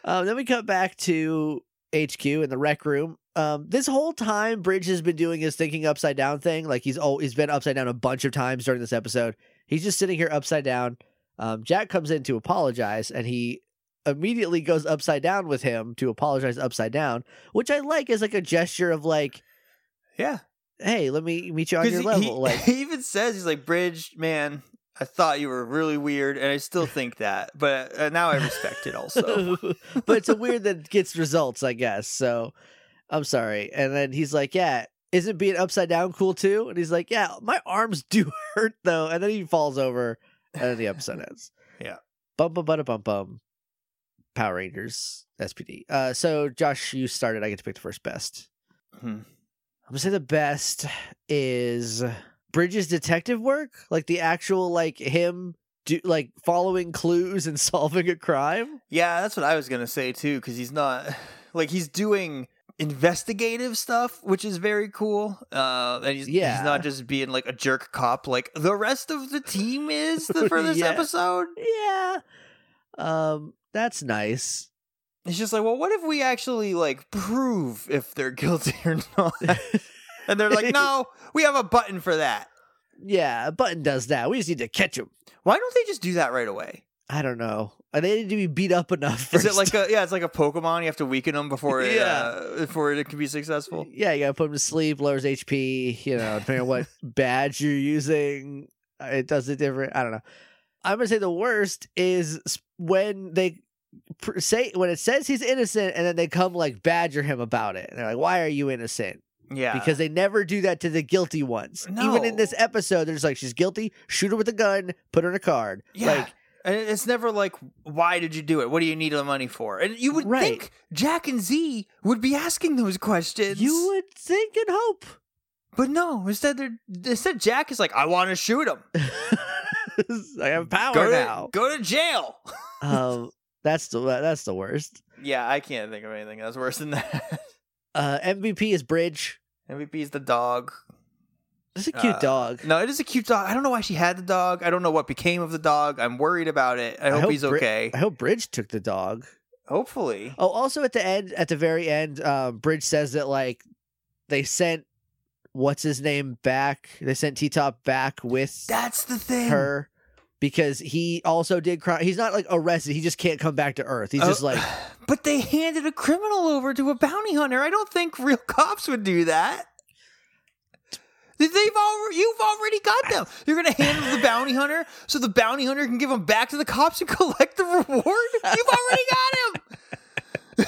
Um, then we cut back to HQ in the rec room. Um, this whole time, Bridge has been doing his thinking upside down thing. Like he's oh, he's been upside down a bunch of times during this episode. He's just sitting here upside down. Um, Jack comes in to apologize, and he immediately goes upside down with him to apologize upside down, which I like as like a gesture of like, yeah. hey, let me meet you on your he, level. he- like, [LAUGHS] he even says, he's like, Bridge, man, I thought you were really weird, and I still [LAUGHS] think that, but uh, now I respect it also. [LAUGHS] but it's a weird that gets results, I guess. So I'm sorry. And then he's like, Yeah, isn't being upside down cool too? And he's like, Yeah, my arms do hurt though. And then he falls over and the episode ends. Yeah. Bum bum bum bum bum. Power Rangers SPD. Uh so Josh, you started, I get to pick the first best. Hmm. I'm gonna say the best is Bridges detective work, like the actual like him do like following clues and [LAUGHS] solving a crime. Yeah, that's what I was gonna say too, because he's not [SIGHS] like he's doing investigative stuff, which is very cool. Uh, and he's Yeah. he's not just being like a jerk cop, like the rest of the team is the, [LAUGHS] for this Yeah. episode. Yeah. Um, that's nice. It's just like, well, what if we actually like prove if they're [LAUGHS] guilty or not? [LAUGHS] and they're like, no, we have a button for that. yeah, a button does that. We just need to catch him. Why don't they just do that right away? I don't know. and they need to be beat up enough. Is it like a yeah? It's like a Pokemon. You have to weaken them before it, [LAUGHS] Yeah. uh, before it can be successful. yeah, you gotta put them to sleep, lowers HP. You know, depending on what [LAUGHS] badge you're using, uh, it does it different. I don't know. I'm gonna say the worst is when they say when it says he's innocent, and then they come like badger him about it. And they're like, "Why are you innocent?" Yeah, Because they never do that to the guilty ones. Even in this episode, they're just like, "She's guilty. Shoot her with a gun. Put her in a card." yeah. Like, and it's never like, why did you do it? What do you need the money for? And you would Right. think Jack and Z would be asking those questions. you would think and hope. but no. Instead, they're instead Jack is like, I want to shoot him. [LAUGHS] I have power Go now. to go to jail. um, [LAUGHS] that's the that's the worst. yeah, I can't think of anything that's worse than that. Uh, MVP is Bridge. MVP is the dog. It's a cute Uh, dog. No, it is a cute dog. I don't know why she had the dog. I don't know what became of the dog. I'm worried about it. I, hope, he's Bri- okay. I hope Bridge took the dog. Hopefully. Oh, also at the end, at the very end, um, Bridge says that like they sent what's his name back. They sent T Top back with That's the thing. her because he also did crime. He's not like arrested. He just can't come back to Earth. He's Oh, just like [SIGHS] But they handed a criminal over to a bounty hunter. I don't think real cops would do that. They've already, you've already got them. You're gonna hand them the bounty hunter so the bounty hunter can give them back to the cops and [LAUGHS] collect the reward. You've already got him.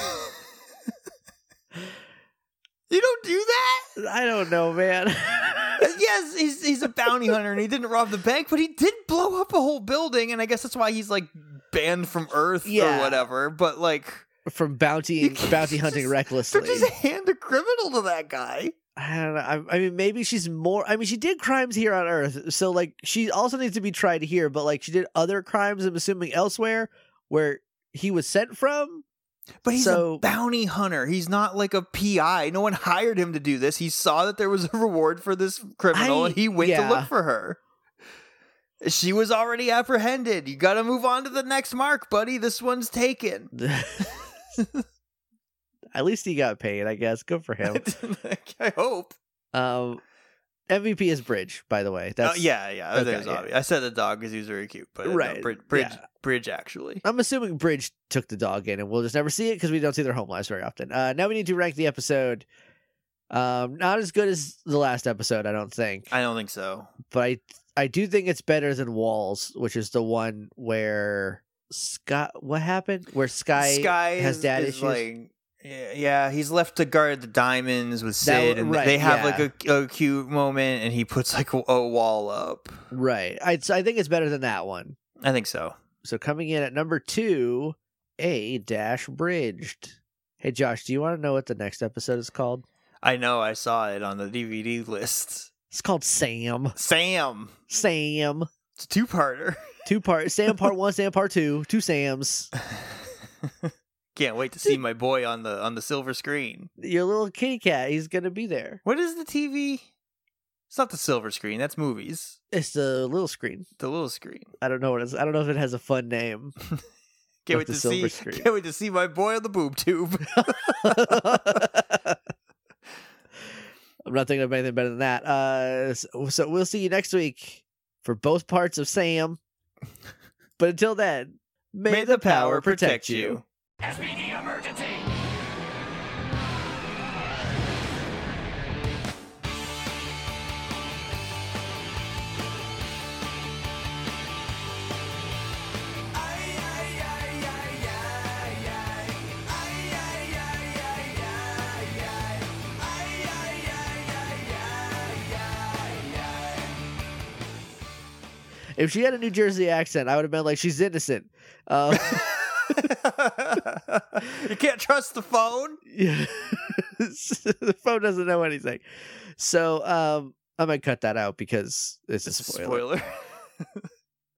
you don't do that. I don't know, man. Uh, yes, he's he's a bounty hunter and he didn't rob the bank, but he did blow up a whole building, and I guess that's why he's like banned from Earth Yeah. or whatever. But like, From bounty bounty hunting just- recklessly. Just hand a criminal to that guy. I don't know. I, I mean, maybe she's more. I mean, she did crimes here on Earth, so like she also needs to be tried here. But like she did other crimes, I'm assuming elsewhere where he was sent from. But he's So- a bounty hunter. He's not like a PI. No one [LAUGHS] hired him to do this. He saw that there was a reward for this criminal I- and he went yeah. to look for her. She was already apprehended. You got to move on to the next mark, buddy. This one's taken. [LAUGHS] At least he got paid, I guess. Good for [LAUGHS] him. I hope. um, MVP is Bridge, by the way. That's oh, yeah, yeah. okay, that yeah. I said the dog because he was very cute, but Right, no, Bridge, Bridge, yeah. Bridge actually. I'm assuming Bridge took the dog in, and we'll just never see it because we don't see their home lives very often. Uh, now we need to rank the episode. Um, not as good as the last episode, I don't think, I don't think so. but I I do think it's better than Walls, which is the one where Scott. What happened? Where Sky, Sky has dad is issues. like yeah, yeah, he's left to guard the diamonds with That- Syd, and right, they have yeah. like a, a cute moment, and he puts like a, a wall up. right. I I think it's better than that one. I think so. So coming in at number two, a dash bridged. Hey Josh, do you want to know what the next episode is called? I know. I saw it on the DVD list. It's called Sam. Sam, Sam. it's a two-parter. Two part Sam part [LAUGHS] one, Sam part two, two Sams. [LAUGHS] Can't wait to see my boy on the on the silver screen. Your little kitty cat, he's gonna be there. What is the TV? It's not the silver screen. That's movies. It's the little screen. The little screen. I don't know what it's I don't know if it has a fun name. [LAUGHS] Can't wait to see. screen. Can't wait to see my boy on the boob tube. [LAUGHS] [LAUGHS] I'm not thinking of anything better than that. Uh so, so we'll see you next week for both parts of Sam. But until then, may, the power protect you. If she had a New Jersey accent, I would have been like, she's innocent. Um, [LAUGHS] [LAUGHS] you can't trust the phone. yeah. [LAUGHS] the phone doesn't know anything. So um, I might cut that out because it's a It's a spoiler. spoiler. [LAUGHS]